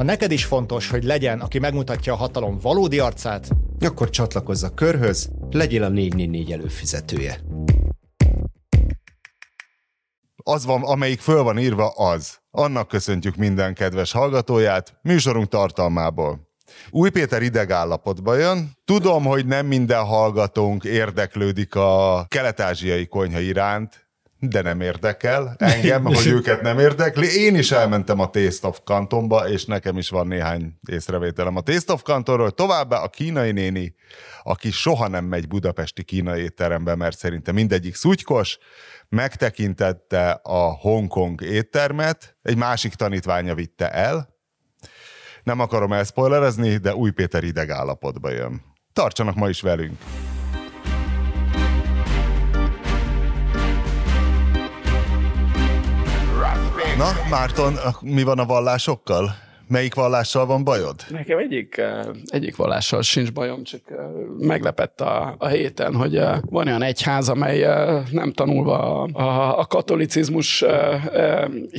Ha neked is fontos, hogy legyen, aki megmutatja a hatalom valódi arcát, akkor csatlakozz a körhöz, legyél a 444 előfizetője. Az van, amelyik föl van írva, az. Annak köszöntjük minden kedves hallgatóját, műsorunk tartalmából. Új Péter idegállapotba jön. Tudom, hogy nem minden hallgatónk érdeklődik a kelet-ázsiai konyha iránt, de nem érdekel engem, hogy őket nem érdekli. Én is elmentem a Taste of Cantonba, és nekem is van néhány észrevételem a Taste of Cantonról. Továbbá a kínai néni, aki soha nem megy budapesti kínai étterembe, mert szerintem mindegyik szutykos, megtekintette a Hongkong éttermet, egy másik tanítványa vitte el, nem akarom elszpoilerezni, de Új Péter idegállapotba jön. Tartsanak ma is velünk! Na, Márton, mi van a vallásokkal? Melyik vallással van bajod? Nekem egyik, eh, egyik vallással sincs bajom, csak eh, meglepett a, a héten, hogy eh, van olyan egyház, amely nem tanulva a, a, a katolicizmus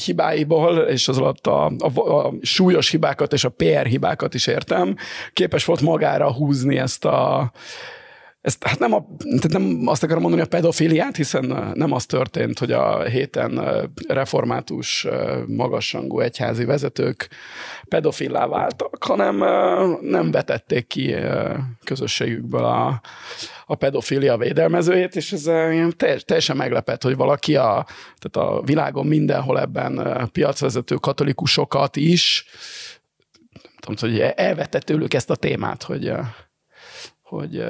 hibáiból, és az alatt a, a, a súlyos hibákat és a PR hibákat is értem, képes volt magára húzni ezt a ezt hát nem, a, nem azt akarom mondani a pedofiliát, hiszen nem az történt, hogy a héten református magasrangú egyházi vezetők pedofillá váltak, hanem nem vetették ki közösségükből a, a pedofilia védelmezőjét, és ez teljesen meglepett, hogy valaki a, tehát a világon mindenhol ebben piacvezető katolikusokat is, nem tudom, hogy elvette tőlük ezt a témát, hogy hogy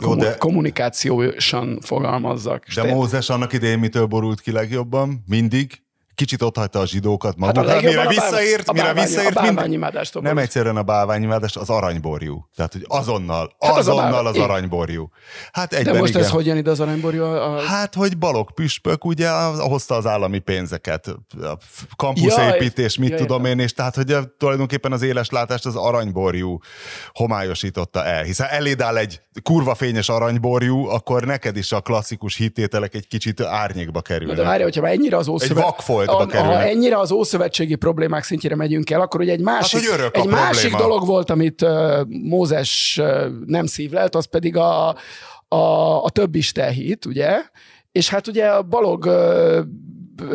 Jó, de, kommunikációsan fogalmazzak. De Mózes annak idején mitől borult ki legjobban? Mindig? Kicsit ott hagyta a zsidókat magukra, hát mire visszaért, a mire visszaért, a bálványimádást nem egyszerűen a bálványimádás, az aranyborjú. Tehát, hogy azonnal, hát azonnal az, az aranyborjú. Hát egyben De most igen. ez hogyan ide az aranyborjú? A... Hát, hogy balok püspök ugye hozta az állami pénzeket, a kampuszépítés, mit jaj, tudom én, és tehát, hogy tulajdonképpen az éles látást az aranyborjú homályosította el. Hiszen eléd áll egy kurva fényes aranyborjú, akkor neked is a klasszikus hitételek egy kicsit árnyékba kerülnek. De várja, hogyha már ennyire az ószövet... Egy csoportba kerülnek. Ha ennyire az ószövetségi problémák szintjére megyünk el, akkor ugye egy másik, hát, egy másik dolog volt, amit uh, Mózes uh, nem szívlelt, az pedig a, a, a több Isten hit, ugye? És hát ugye a Balog uh,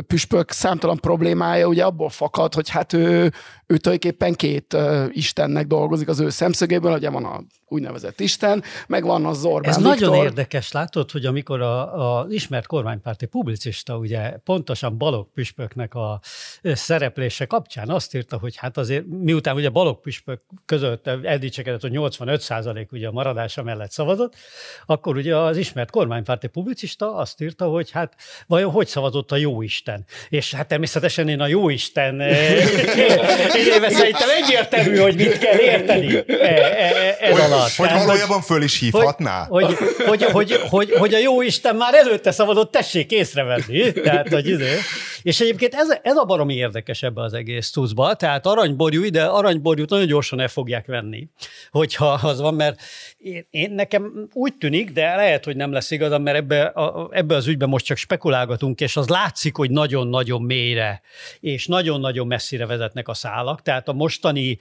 püspök számtalan problémája ugye abból fakad, hogy hát ő, ő tulajdonképpen két uh, istennek dolgozik az ő szemszögéből, ugye van a úgynevezett Isten, meg van az Orbán Ez Viktor. nagyon érdekes, látod, hogy amikor a, a ismert kormánypárti publicista, ugye pontosan Balog püspöknek a szereplése kapcsán azt írta, hogy hát azért miután ugye Balog püspök között eldicsekedett, hogy 85 százalék ugye a maradása mellett szavazott, akkor ugye az ismert kormánypárti publicista azt írta, hogy hát vajon hogy szavazott a Jóisten? És hát természetesen én a Jóisten éve szerintem egyértelmű, hogy mit kell érteni e, e, ez alatt. Hogy valójában föl is hívhatná? Hogy, hogy, hogy, hogy, hogy, a jó Isten már előtte szabadott, tessék észrevenni. Tehát, hogy izé. És egyébként ez, ez a baromi érdekes ebbe az egész tuszba. Tehát aranyborjú, de aranyborjút nagyon gyorsan el fogják venni, hogyha az van, mert én, én nekem úgy tűnik, de lehet, hogy nem lesz igazam, mert ebbe, a, ebbe az ügyben most csak spekulálgatunk, és az látszik, hogy nagyon-nagyon mélyre, és nagyon-nagyon messzire vezetnek a szálak. Tehát a mostani,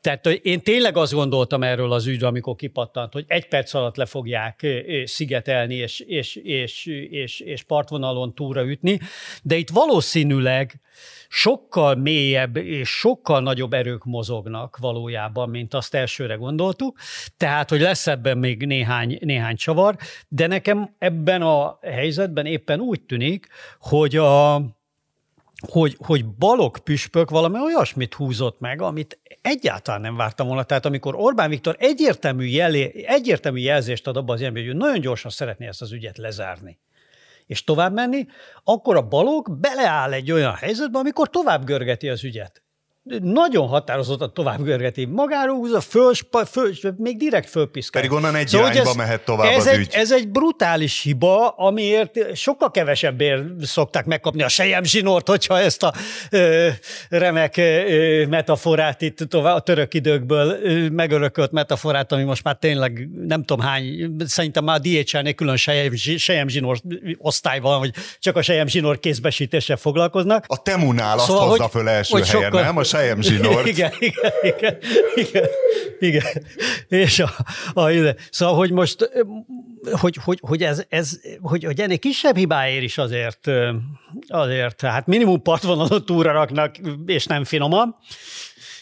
tehát én tényleg azt gondoltam erről az ügyről, amikor kipattant, hogy egy perc alatt le fogják szigetelni, és, és, és, és, és partvonalon túra ütni, de itt valószínűleg sokkal mélyebb és sokkal nagyobb erők mozognak valójában, mint azt elsőre gondoltuk, tehát, hogy lesz ebben még néhány, néhány csavar, de nekem ebben a helyzetben éppen úgy tűnik, hogy a, hogy, hogy Balog püspök valami olyasmit húzott meg, amit egyáltalán nem vártam volna. Tehát amikor Orbán Viktor egyértelmű, jelé, egyértelmű jelzést ad abban az ilyenben, hogy nagyon gyorsan szeretné ezt az ügyet lezárni és tovább menni, akkor a balog beleáll egy olyan helyzetbe, amikor tovább görgeti az ügyet nagyon határozottan tovább görgeti. Magára húzza, föl, föl, még direkt fölpiszkál. Pedig onnan egy szóval, irányba ez, mehet tovább ez az egy, ügy. Ez egy brutális hiba, amiért sokkal kevesebbért szokták megkapni a sejem zsinort, hogyha ezt a ö, remek ö, metaforát itt tovább, a török időkből ö, megörökölt metaforát, ami most már tényleg nem tudom hány, szerintem már a DHL-nél külön sejem, sejem zsinor osztály van, hogy csak a sejem zsinor kézbesítéssel foglalkoznak. A Temunál azt szóval, hozza föl első helyen, sokkal, nem? A sejem zsinort. Igen, igen, igen, igen, igen. És a, a, szóval, hogy most, hogy, hogy, hogy, ez, ez, hogy, hogy ennél kisebb hibáért is azért, azért, hát minimum partvonalot túra raknak, és nem finoman.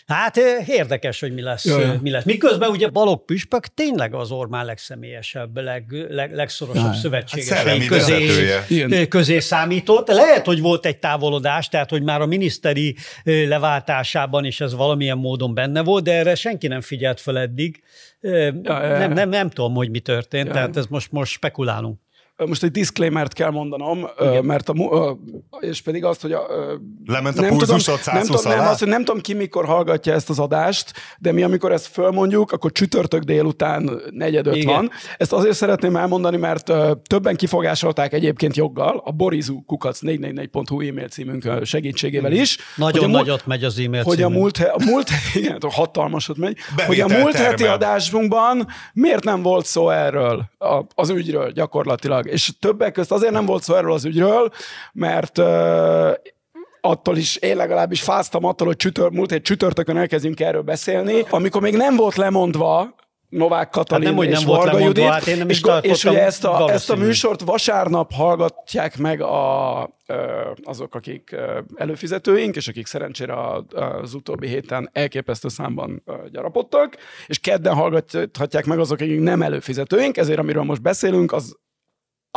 Hát érdekes, hogy mi lesz. Jaj. Mi lesz. Miközben ugye Balog Püspök tényleg az Orbán legszemélyesebb, leg, leg, legszorosabb Jaj. Hát szövetségesei közé, vezetője. Közé számított. Lehet, hogy volt egy távolodás, tehát hogy már a miniszteri leváltásában is ez valamilyen módon benne volt, de erre senki nem figyelt fel eddig. Ja. Nem, nem, nem tudom, hogy mi történt, Ja. tehát ez most, most spekulálunk. Most egy disclaimert kell mondanom, ö, mert a, és pedig azt, hogy a, Lement a nem tudom, nem 120 tudom, nem, azt, hogy nem tudom ki mikor hallgatja ezt az adást, de mi amikor ezt fölmondjuk, akkor csütörtök délután negyed öt Igen. van. Ezt azért szeretném elmondani, mert többen kifogásolták egyébként joggal a borizu kukac 444.hu e-mail címünk segítségével is. Nagyon mu- nagyot megy az e-mail hogy a múlt, a múlt igen, hatalmasot megy, hogy a Bevétel múlt heti termel. adásunkban miért nem volt szó erről, a, az ügyről gyakorlatilag. És többek közt azért nem volt szó erről az ügyről, mert attól is, én legalábbis fáztam attól, hogy csütör, múlt egy csütörtökön elkezdjünk erről beszélni, amikor még nem volt lemondva Novák Katalin Hát nem, és nem volt Varga lemondva, Judit, hát én nem és, és ugye ezt a, ezt a műsort vasárnap hallgatják meg a, azok, akik előfizetőink, és akik szerencsére az utóbbi héten elképesztő számban gyarapodtak, és kedden hallgathatják meg azok, akik nem előfizetőink, ezért amiről most beszélünk, az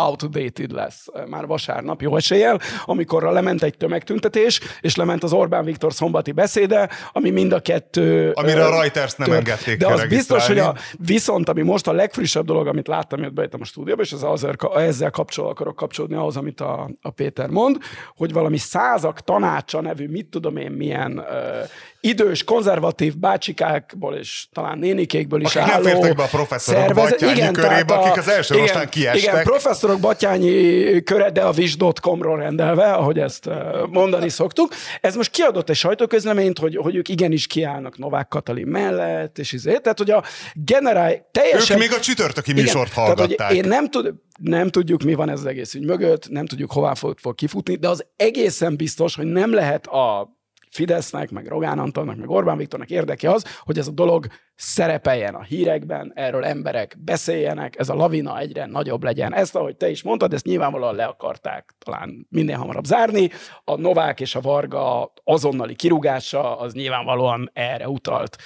outdated lesz már vasárnap, jó eséllyel, amikor lement egy tömegtüntetés, és lement az Orbán Viktor szombati beszéde, ami mind a kettő... Amire ö, a Reuters nem tört. engedték De az biztos, hogy a, viszont ami most a legfrissebb dolog, amit láttam, miatt bejöttem a stúdióba, és ez azért, ezzel kapcsol, akarok kapcsolódni ahhoz, amit a, a Péter mond, hogy valami százak tanácsa nevű, mit tudom én, milyen ö, idős, konzervatív bácsikákból és talán nénikékből is Akik nem álló fértek be a professzorok Batthyányi körébe, tehát akik az első rostán kiestek. Igen, professzorok Batyányi köre, de a wish.com-ról rendelve, ahogy ezt mondani szoktuk. Ez most kiadott egy sajtóközleményt, hogy, hogy ők igenis kiállnak Novák Katalin mellett, és izé, tehát hogy a generál teljesen... Ők még a csütörtöki műsort Igen, tehát, hallgatták. hogy én nem, tud, nem tudjuk, mi van ez az egész ügy mögött, nem tudjuk, hová fog, fog kifutni, de az egészen biztos, hogy nem lehet a Fidesznek, meg Rogán Antonnak, meg Orbán Viktornak érdeke az, hogy ez a dolog szerepeljen a hírekben, erről emberek beszéljenek, ez a lavina egyre nagyobb legyen. Ezt, ahogy te is mondtad, ezt nyilvánvalóan le akarták talán minél hamarabb zárni. A Novák és a Varga azonnali kirúgása az nyilvánvalóan erre utalt.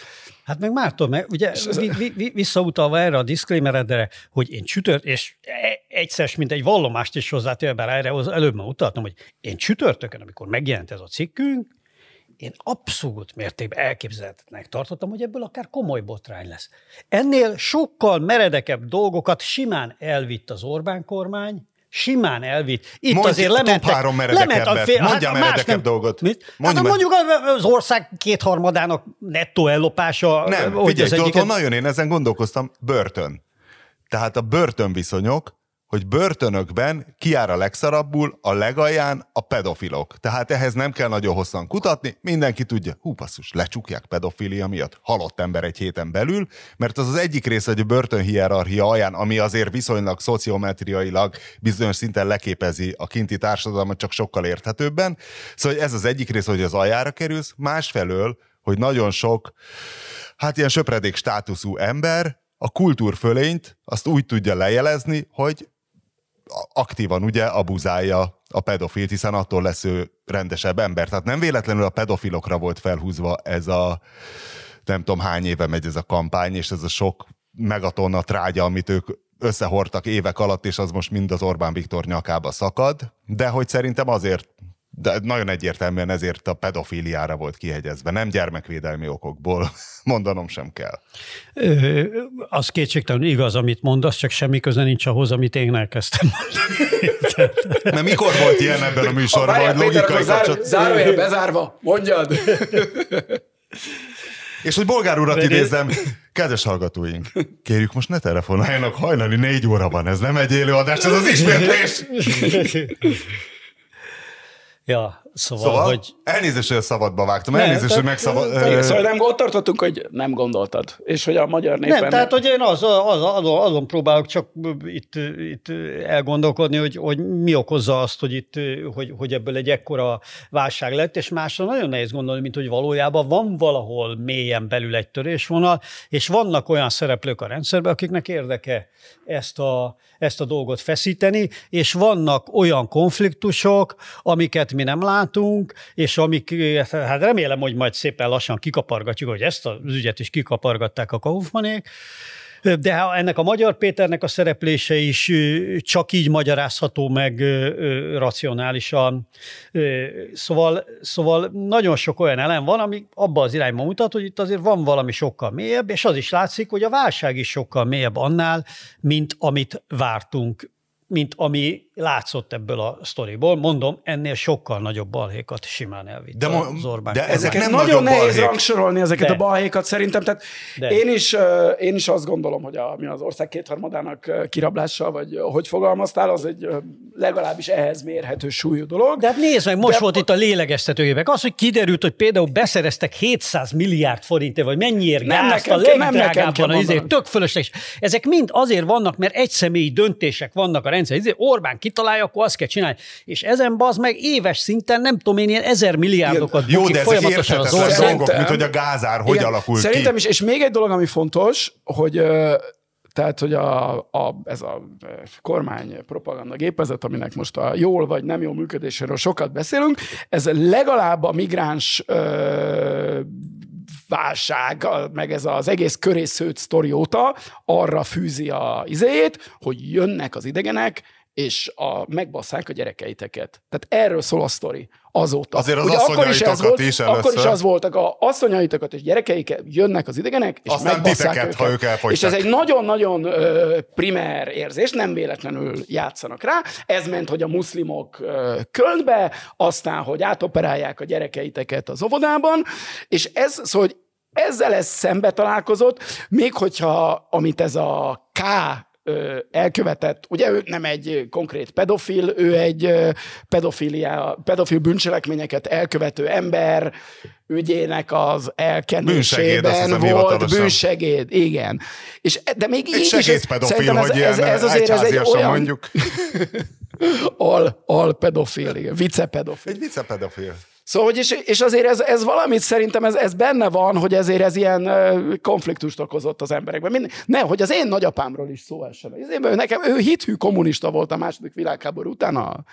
Hát meg Márton, meg ugye vi, vi, vi, visszautalva erre a disclaimeredre, hogy én csütört, és egyszer, mint egy vallomást is hozzátéve, bár erre az előbb már utaltam, hogy én csütörtökön, amikor megjelent ez a cikkünk, én abszolút mértékben elképzelhetetlenek tartottam, hogy ebből akár komoly botrány lesz. Ennél sokkal meredekebb dolgokat simán elvitt az Orbán kormány, simán elvitt. Itt Mondj azért top lementek, három meredekebbet. fél- Mondjál más meredekebb nem- dolgot. Mit? Mondj hát mondjuk az ország kétharmadának nettó ellopása. Nem, figyelj, tudod, egyiket- nagyon én ezen gondolkoztam, börtön. Tehát a börtönviszonyok, hogy börtönökben kiár a legszarabbul, a legalján a pedofilok. Tehát ehhez nem kell nagyon hosszan kutatni, mindenki tudja, hú basszus, lecsukják pedofilia miatt, halott ember egy héten belül, mert az az egyik része, hogy a börtön hierarchia alján, ami azért viszonylag szociometriailag bizonyos szinten leképezi a kinti társadalmat, csak sokkal érthetőbben. Szóval ez az egyik része, hogy az aljára kerülsz, másfelől, hogy nagyon sok hát ilyen söpredék státuszú ember a kultúrfölényt azt úgy tudja lejelezni, hogy aktívan ugye abuzálja a pedofilt, hiszen attól lesz ő rendesebb ember. Tehát nem véletlenül a pedofilokra volt felhúzva ez a nem tudom hány éve megy ez a kampány, és ez a sok megatonna trágya, amit ők összehordtak évek alatt, és az most mind az Orbán Viktor nyakába szakad, de hogy szerintem azért de nagyon egyértelműen ezért a pedofiliára volt kihegyezve, nem gyermekvédelmi okokból, mondanom sem kell. Ö, az kétségtelenül igaz, amit mondasz, csak semmi köze nincs ahhoz, amit én elkezdtem mondani. Mert mikor volt ilyen ebben a műsorban, hogy logikai kapcsolat? zárójel bezárva, mondjad. És hogy bolgár urat idézzem, kedves hallgatóink, kérjük most ne telefonáljanak, hajnali négy óra van, ez nem egy élő adás, ez az ismétlés. Ja, Szóval, Szóval, hogy elnézést, hogy a szabadba vágtam, Nem, elnézést, hogy tehát- megszabad... Igen, szóval nem, ott tartottunk, hogy nem gondoltad, és hogy a magyar népen... Nem, tehát hogy én az, az, azon, azon próbálok csak itt, itt elgondolkodni, hogy, hogy mi okozza azt, hogy, itt, hogy, hogy ebből egy ekkora válság lett, és másra nagyon nehéz gondolni, mint hogy valójában van valahol mélyen belül egy törésvonal, és vannak olyan szereplők a rendszerben, akiknek érdeke ezt a, ezt a dolgot feszíteni, és vannak olyan konfliktusok, amiket mi nem látunk, és amik, hát remélem, hogy majd szépen lassan kikapargatjuk, hogy ezt az ügyet is kikapargatták a Kaufmanék, de ennek a Magyar Péternek a szereplése is csak így magyarázható meg racionálisan. Szóval, szóval nagyon sok olyan elem van, ami abba az irányba mutat, hogy itt azért van valami sokkal mélyebb, és az is látszik, hogy a válság is sokkal mélyebb annál, mint amit vártunk mint ami látszott ebből a sztoriból. Mondom, ennél sokkal nagyobb balhékat simán elvitt De mo- az Orbán. de ezek nem nagyon nagyobb nehéz balhék. rangsorolni ezeket De. a balhékat szerintem. Tehát De. én is, én is azt gondolom, hogy a, mi az ország kétharmadának kirablása, vagy hogy fogalmaztál, az egy legalábbis ehhez mérhető súlyú dolog. De hát nézd meg, most De- volt itt a lélegeztetőgépek. Az, hogy kiderült, hogy például beszereztek 700 milliárd forintért, vagy mennyiért Nem gázt nekem a kell- nem nekem legdrágábban, izé, tök fölösleges. Ezek mind azért vannak, mert egyszemélyi döntések vannak a rendszer. Izé, Orbán kitalálja, akkor azt kell csinálni. És ezen az meg éves szinten, nem tudom én, ilyen ezer milliárdokat Jó, de ezek folyamatosan az ország. dolgok, mint hogy a gázár hogy Igen, alakult Szerintem ki. is, és még egy dolog, ami fontos, hogy tehát, hogy a, a, ez a kormány propaganda gépezet, aminek most a jól vagy nem jól működéséről sokat beszélünk, ez legalább a migráns ö, válság, meg ez az egész körészőt sztori óta arra fűzi a izéjét, hogy jönnek az idegenek, és a, megbasszák a gyerekeiteket. Tehát erről szól a sztori azóta. Azért az Ugye akkor is ez volt, is Akkor is először. az voltak a asszonyaitokat és gyerekeiket, jönnek az idegenek, és Aztán titeket, őket. ha ők elfogytak. És ez egy nagyon-nagyon ö, primer érzés, nem véletlenül játszanak rá. Ez ment, hogy a muszlimok ö, Kölnbe, aztán, hogy átoperálják a gyerekeiteket az óvodában, és ez, szóval, hogy ezzel ez szembe találkozott, még hogyha, amit ez a K elkövetett, ugye ő nem egy konkrét pedofil, ő egy pedofilia, pedofil bűncselekményeket elkövető ember, ügyének az Bűnsegéd, elkenésében hiszem volt bűnsegéd, igen. És, de még így Egy is, ez, szerintem ez, hogy ez, ez azért ez egy olyan mondjuk. al, al pedofil, igen, vicepedofil. Egy vicepedofil. Szóval, hogy és, és azért ez, ez valamit szerintem ez, ez benne van, hogy ezért ez ilyen konfliktust okozott az emberekben. Mind, ne, hogy az én nagyapámról is szó essen. Ezért, nekem ő hithű kommunista volt a második világháború után a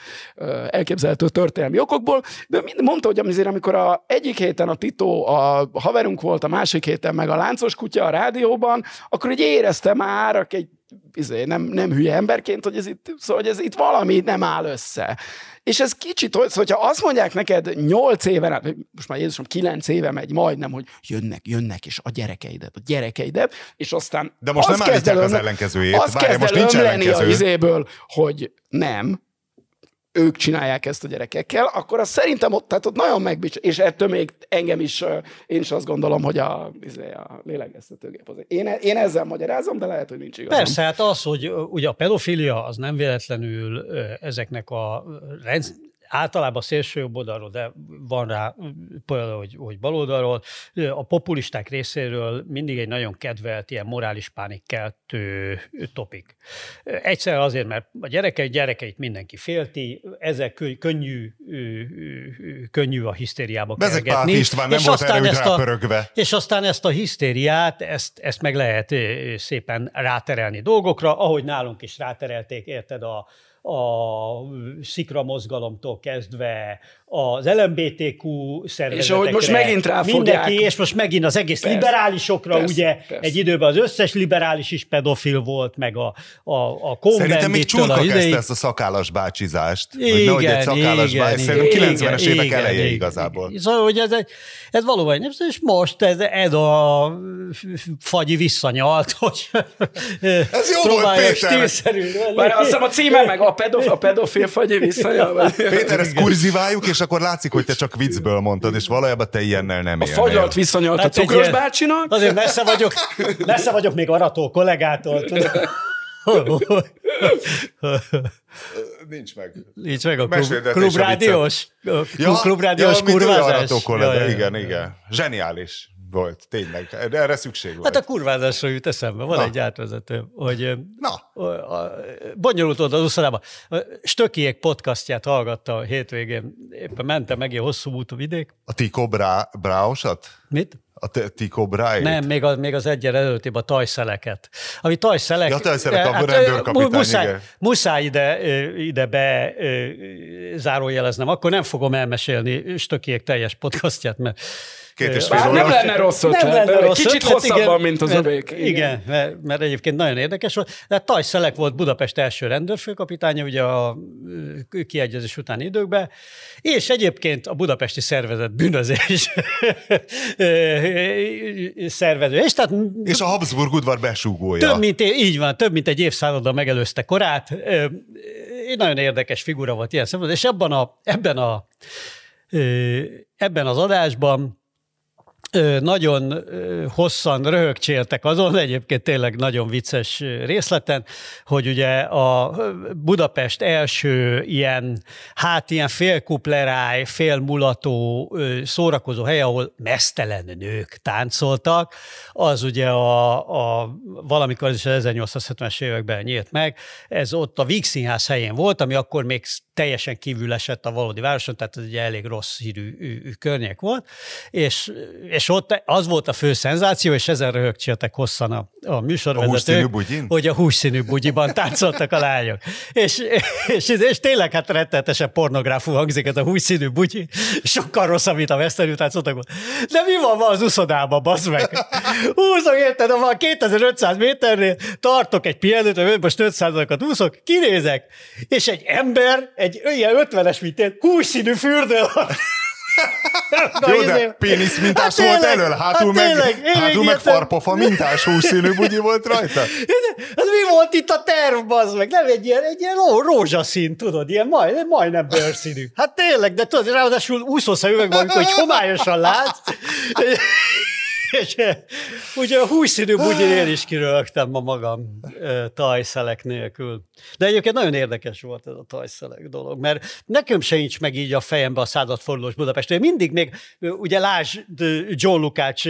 elképzelhető történelmi okokból, de mind- mondta, hogy azért, amikor a egyik héten a Tito a haverunk volt, a másik héten meg a láncos kutya a rádióban, akkor így érezte már, aki egy izé, nem, nem hülye emberként, hogy ez itt, szóval, hogy ez itt valami nem áll össze. És ez kicsit, hogy- hogyha azt mondják neked nyolc éven át, most már Jézusom kilenc éve megy majdnem, hogy jönnek, jönnek, és a gyerekeidet, a gyerekeidet, és aztán De most nem állítják az ellenkezőjét. Az Várj, kezd most el nincs ömleni a izéből, hogy nem, ők csinálják ezt a gyerekekkel, akkor az szerintem ott, tehát ott nagyon megbics, és ettől még engem is, én is azt gondolom, hogy a, izé, a lélegeztetőgép az. Én, én ezzel magyarázom, de lehet, hogy nincs igazam. Persze, hát az, hogy ugye a pedofilia az nem véletlenül ezeknek a általában szélső jobb oldalról, de van rá például, hogy, hogy baloldalról, a populisták részéről mindig egy nagyon kedvelt ilyen morális pánikkeltő topik. Egyszer azért, mert a gyerekei gyerekeit mindenki félti, ezek kö- könnyű, könnyű a hisztériába Bezek kergetni. István nem És volt erre ezt a- rápörögve. és aztán ezt a hisztériát, ezt, ezt meg lehet szépen ráterelni dolgokra, ahogy nálunk is ráterelték, érted, a, a szikra mozgalomtól kezdve az LMBTQ szervezetekre. És ahogy most megint ráfogják. Mindenki, és most megint az egész Persze, liberálisokra, persze, ugye persze. egy időben az összes liberális is pedofil volt, meg a, a, a Szerintem még csurka a kezdte ezt a szakállas bácsizást. hogy Igen, nehogy egy szakállas igen, bácsi. igen, Szerintem igen, 90-es évek igen, eleje igen. igazából. Szóval, hogy ez, egy- ez valóban nem, és most ez, ez a fagyi visszanyalt, hogy Ez jó volt, Péter! stílszerűen Bár azt hiszem a címe meg a pedofil, a pedofil fagy visszajön. Péter, ezt kurziváljuk, és akkor látszik, hogy te csak viccből mondtad, és valójában te ilyennel nem A fagyalt visszanyalt a Hát cukros ilyen- bácsinak. Azért messze vagyok, messze vagyok még arató kollégától, Nincs meg. Nincs meg a klub, klubrádiós, Ja, klubrádiós ja, kurvázás. Ja. Igen, igen. Zseniális volt, tényleg. Erre szükség volt. Hát a kurvázásról jut eszembe, van Na. egy átvezető, hogy Na, a, a, bonyolult volt az uszodában. Stökiek podcastját hallgatta a hétvégén. Éppen mentem meg ilyen hosszú útú vidék. a Tico Brá- Bráosat? Mit? A Tico Bráit? Nem, még az, még az egyen előttébb a tajszeleket. Ami tajszelek... Ja, tajszelek, a ö, rendőrkapitány, muszáj, igen. muszáj ide, ide be zárójeleznem, akkor nem fogom elmesélni Stökiek teljes podcastját, mert Két és fél nem lenne rossz, nem ötlet, lenne de rossz Kicsit ötlet, hosszabban, igen, mint az mert, övék. Igen, mert, mert egyébként nagyon érdekes volt. De Taj Szelek volt Budapest első rendőrfőkapitánya, ugye a kiegyezés utáni időkben, és egyébként a budapesti szervezet bűnözés szervező. És tehát És a Habsburg udvar besúgója. több mint, így van, több mint egy évszázaddal megelőzte korát. Egy nagyon érdekes figura volt ilyen szempontból, és ebben, a, ebben, a, ebben az adásban nagyon hosszan röhögcséltek azon, egyébként tényleg nagyon vicces részleten, hogy ugye a Budapest első ilyen, hát ilyen félkupleráj, félmulató szórakozó hely, ahol mesztelen nők táncoltak, az ugye a, a valamikor is az 1870-es években nyílt meg, ez ott a Víg Színház helyén volt, ami akkor még teljesen kívül esett a valódi városon, tehát ez egy elég rossz hírű környék volt, és, és ott az volt a fő szenzáció, és ezen röhögcséltek hosszan a, a műsorvezetők. bugyin? Hogy a hússzínű bugyiban táncoltak a lányok. És, és, és tényleg hát rettenetesen pornográfú hangzik ez a hússzínű bugyi, sokkal rosszabb, mint a Western táncoltak. De mi van ma az uszodában, bazd meg? Húzok, érted, van 2500 méternél, tartok egy pihenőt, most 500-akat úszok, kinézek, és egy ember, egy ilyen 50-es, mint én, hússzínű fürdő Na, Jó, izé- de pénisz mintás Hát volt tényleg, elől, hátul hát meg, tényleg, én hátul meg farpofa mintás húszínű bugyi volt rajta. Ez mi volt itt a terv, bazd meg? Nem egy ilyen, egy ilyen ró, rózsaszín, tudod, ilyen majd, majdnem bőrszínű. Hát tényleg, de tudod, ráadásul úszószemüveg van, hogy homályosan látsz. Eh, ugye a húszszínű bugyinél is kirögtem ma magam eh, tajszelek nélkül. De egyébként nagyon érdekes volt ez a tajszelek dolog, mert nekem se nincs meg így a fejembe a századfordulós Budapest. Én mindig még, eh, ugye Lázs John Lukács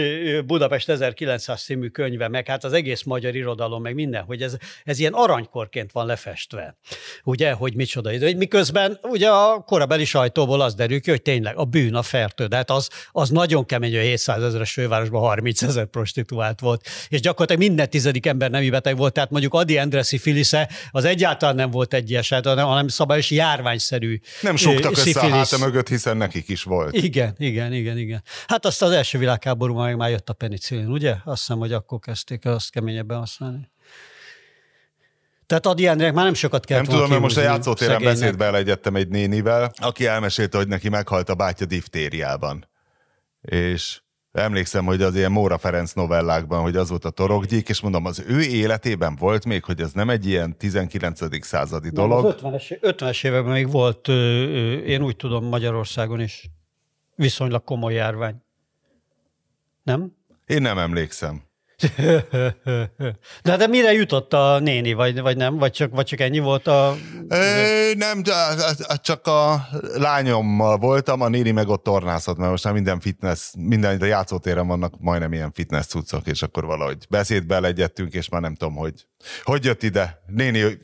Budapest 1900 című könyve, meg hát az egész magyar irodalom, meg minden, hogy ez, ez ilyen aranykorként van lefestve. Ugye, hogy micsoda idő. Miközben ugye a korabeli sajtóból az derül ki, hogy tényleg a bűn, a fertő, de hát az, az nagyon kemény, hogy 700 ezeres fővárosban 30 ezer prostituált volt. És gyakorlatilag minden tizedik ember nemi beteg volt, tehát mondjuk Adi Endreszi Filisze az egyáltalán nem volt egy eset, hanem, hanem szabályos járványszerű Nem soktak össze a szifilisz. háta mögött, hiszen nekik is volt. Igen, igen, igen, igen. Hát azt az első világháborúban meg már jött a penicillin, ugye? Azt hiszem, hogy akkor kezdték el azt keményebben használni. Tehát Adi Endrének már nem sokat kell Nem tudom, mert most a játszótéren beszédbe elegyedtem egy nénivel, aki elmesélte, hogy neki meghalt a bátya diftériában. És emlékszem, hogy az ilyen Móra Ferenc novellákban, hogy az volt a torokgyék, és mondom, az ő életében volt még, hogy ez nem egy ilyen 19. századi dolog. Az 50-es, 50-es években még volt, én úgy tudom, Magyarországon is viszonylag komoly járvány. Nem? Én nem emlékszem. De, de mire jutott a néni, vagy, vagy nem? Vagy csak, vagy csak ennyi volt a... Ö, nem, de- de- csak a lányommal voltam, a néni meg ott tornászott, mert most már minden fitness, minden a játszótéren vannak majdnem ilyen fitness cuccok, és akkor valahogy beszédbe legyettünk, és már nem tudom, hogy hogy jött ide. Néni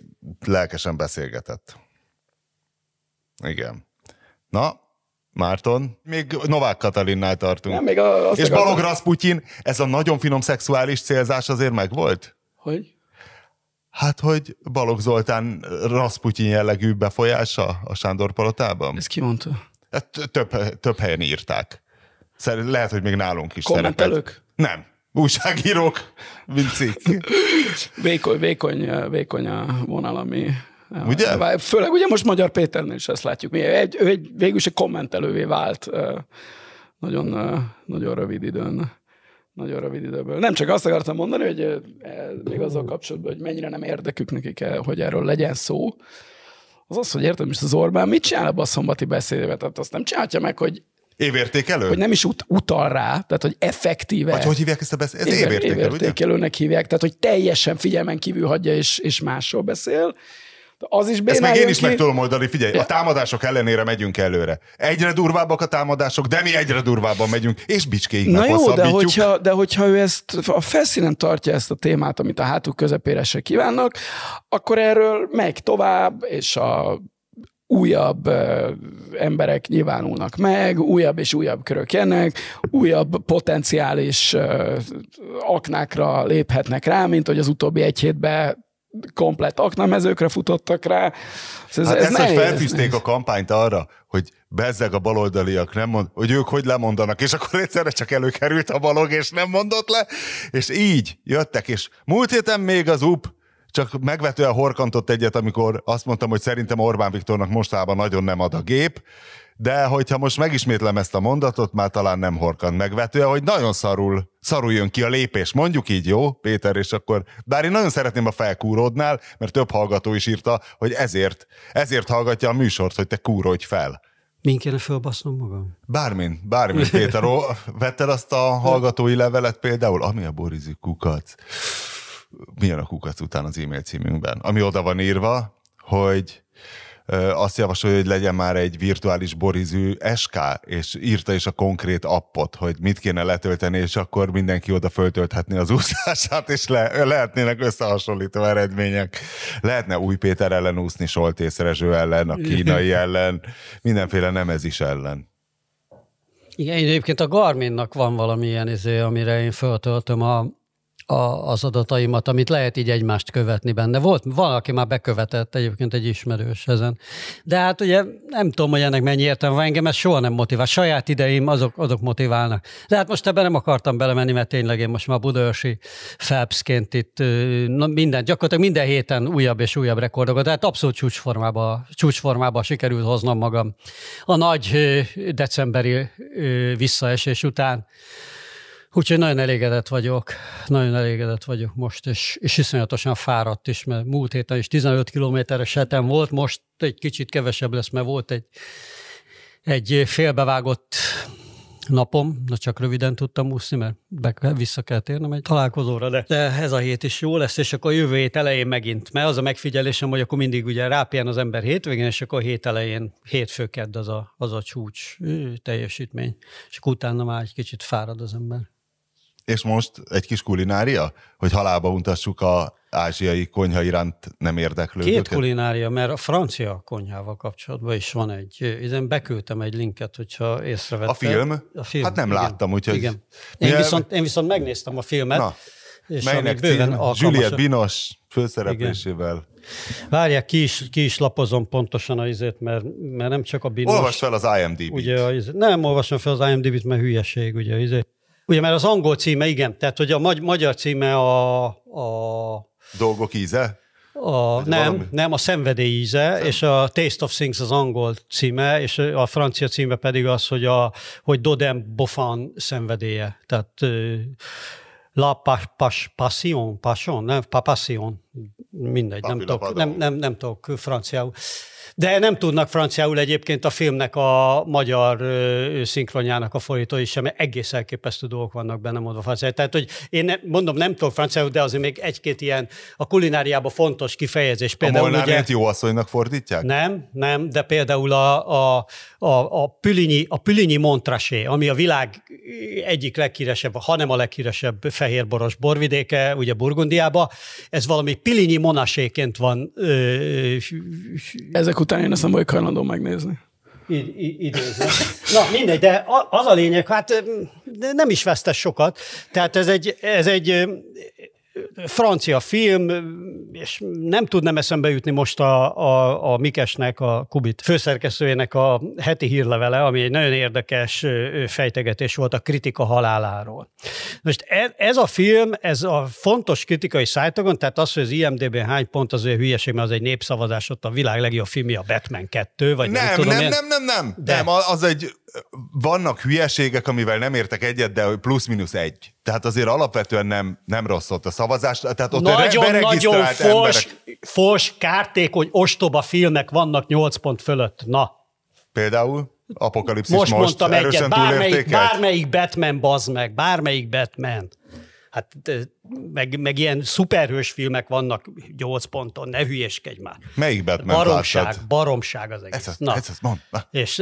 lelkesen beszélgetett. Igen. Na, Márton, még Novák Katalinnál tartunk. Nem, még a- és Balog Rasputin, ez a nagyon finom szexuális célzás azért megvolt? Hogy? Hát, hogy Balogh Zoltán Rasputin jellegű befolyása a Sándor palotában? Ez ki mondta? Ezt több, több helyen írták. Szerint lehet, hogy még nálunk is Kommentelők? szerepelt. Nem. Újságírók, mint cikk. Vékony, vékony, vékony a vonal, ami... Ugye? Főleg ugye most Magyar Péternél is ezt látjuk. Mi egy, ő egy, végül is egy kommentelővé vált nagyon, nagyon rövid időn. Nagyon rövid időből. Nem csak azt akartam mondani, hogy e, még azzal kapcsolatban, hogy mennyire nem érdekük nekik, hogy erről legyen szó, az az, hogy értem, most az Orbán mit csinál a szombati beszédbe? Tehát azt nem csinálja meg, hogy Évértékelő? hogy nem is ut- utal rá, tehát hogy effektíve. Vagy hogy hívják ezt a beszél? Ez évértékelő, ugye? évértékelőnek hívják, tehát hogy teljesen figyelmen kívül hagyja és, és másról beszél. De Az is Ezt meg én is ki. meg tudom oldani, figyelj, a támadások ellenére megyünk előre. Egyre durvábbak a támadások, de mi egyre durvábban megyünk, és bicskéig Na jó, de hogyha, de hogyha ő ezt a felszínen tartja ezt a témát, amit a hátuk közepére se kívánnak, akkor erről megy tovább, és a újabb ö, emberek nyilvánulnak meg, újabb és újabb körök jönnek, újabb potenciális ö, aknákra léphetnek rá, mint hogy az utóbbi egy hétben komplett aknamezőkre futottak rá. Ez, Hát ezt, hogy felfűzték a kampányt arra, hogy bezzeg a baloldaliak nem mond, hogy ők hogy lemondanak, és akkor egyszerre csak előkerült a balog, és nem mondott le, és így jöttek, és múlt héten még az UP csak megvetően horkantott egyet, amikor azt mondtam, hogy szerintem Orbán Viktornak mostában nagyon nem ad a gép, de hogyha most megismétlem ezt a mondatot, már talán nem horkant megvetően, hogy nagyon szarul, szarul jön ki a lépés. Mondjuk így, jó, Péter, és akkor... Bár én nagyon szeretném a felkúródnál, mert több hallgató is írta, hogy ezért, ezért hallgatja a műsort, hogy te kúrodj fel. Min kéne fölbasznom magam? Bármin, bármin, Péter. Ó, vetted azt a hallgatói levelet például? Ami a Borizű kukac. Milyen a kukac után az e-mail címünkben? Ami oda van írva, hogy azt javasolja, hogy legyen már egy virtuális borizű SK, és írta is a konkrét appot, hogy mit kéne letölteni, és akkor mindenki oda föltölthetné az úszását, és le, lehetnének összehasonlító eredmények. Lehetne Új Péter ellen úszni, Soltész Rezső ellen, a kínai ellen, mindenféle nemezis ellen. Igen, én egyébként a Garminnak van valami ilyen izé, amire én föltöltöm a, a, az adataimat, amit lehet így egymást követni benne. Volt, valaki már bekövetett egyébként egy ismerős ezen. De hát ugye nem tudom, hogy ennek mennyi értelme van, engem ez soha nem motivál. Saját ideim azok, azok motiválnak. De hát most ebben nem akartam belemenni, mert tényleg én most már budaörsi Phelpsként itt na, minden, gyakorlatilag minden héten újabb és újabb rekordokat, tehát abszolút csúcsformába, csúcsformába sikerült hoznom magam a nagy decemberi visszaesés után. Úgyhogy nagyon elégedett vagyok, nagyon elégedett vagyok most, és, és iszonyatosan fáradt is, mert múlt héten is 15 kilométeres hetem volt, most egy kicsit kevesebb lesz, mert volt egy, egy félbevágott napom, de csak röviden tudtam úszni, mert be, vissza kell térnem egy találkozóra, de, de ez a hét is jó lesz, és akkor a jövő hét elején megint, mert az a megfigyelésem, hogy akkor mindig ugye rápihen az ember hétvégén, és akkor a hét elején, hétfő kedd az a, az a csúcs teljesítmény, és akkor utána már egy kicsit fárad az ember. És most egy kis kulinária, hogy halálba untassuk a ázsiai konyha iránt nem érdeklődőket? Két kulinária, mert a francia konyhával kapcsolatban is van egy, ezen beküldtem egy linket, hogyha észrevetted. A film? A film Hát nem igen. láttam, úgyhogy- Igen. Én, Milyen- viszont, én viszont megnéztem a filmet, Na, és melynek bőven alkalmas. Juliette Binos főszereplésével. Várják, ki is, ki is lapozom pontosan a izét, mert, mert nem csak a Binos. Olvasd fel az IMDb-t. Ugye, a, izé- nem olvasom fel az IMDb-t, mert hülyeség, ugye, izé. Ugye, mert az angol címe, igen, tehát hogy a magy- magyar címe a, a Dolgok íze? A, nem, valami? nem, a szenvedély íze, és a Taste of Things az angol címe, és a francia címe pedig az, hogy, a, hogy Dodem Bofan szenvedélye. Tehát La pas, pas, Passion, Passion, nem, pa, Passion, mindegy, nem Papilla tudok, nem, nem, nem tudok franciául. De nem tudnak franciául egyébként a filmnek a magyar ö, szinkronjának a fordítói sem, mert egész elképesztő dolgok vannak benne mondva franciául. Tehát, hogy én ne, mondom, nem tudok franciául, de azért még egy-két ilyen a kulináriában fontos kifejezés. A Például ugye, Molnár jó asszonynak fordítják? nem, nem, de például a, a, a, a Pülinyi, a Pülinyi Montrachet, ami a világ egyik leghíresebb, hanem a leghíresebb fehérboros borvidéke, ugye Burgundiába, ez valami Pilinyi monaséként van ö, Ezek után én ezt nem vagyok hajlandó megnézni. id- id- idézve. Na mindegy, de az a lényeg, hát nem is vesztes sokat. Tehát ez egy, ez egy francia film, és nem tudnám eszembe jutni most a, a, a Mikesnek, a Kubit főszerkesztőjének a heti hírlevele, ami egy nagyon érdekes fejtegetés volt a kritika haláláról. Most ez, ez a film, ez a fontos kritikai szájtokon, tehát az, hogy az IMDB hány pont, az olyan hülyeség, mert az egy népszavazás, ott a világ legjobb filmje a Batman 2, vagy nem, Nem, tudom nem, én. nem, nem, nem. De. Nem, az egy, vannak hülyeségek, amivel nem értek egyet, de plusz-minusz egy. Tehát azért alapvetően nem, nem rossz ott a szavazás. Tehát ott Nagyon-nagyon beregisztrált fors, emberek. fors, kártékony, ostoba filmek vannak 8 pont fölött. Na, Például? Apokalipszis most, most, mondtam erősen egyet, bármelyik, bármelyik Batman bazd meg, bármelyik Batman. Hát meg, meg ilyen szuperhős filmek vannak 8 ponton, ne hülyeskedj már. Melyik Batman Baromság, láttad? baromság az egész. Ez az, Na, ez az, mond. Na, és,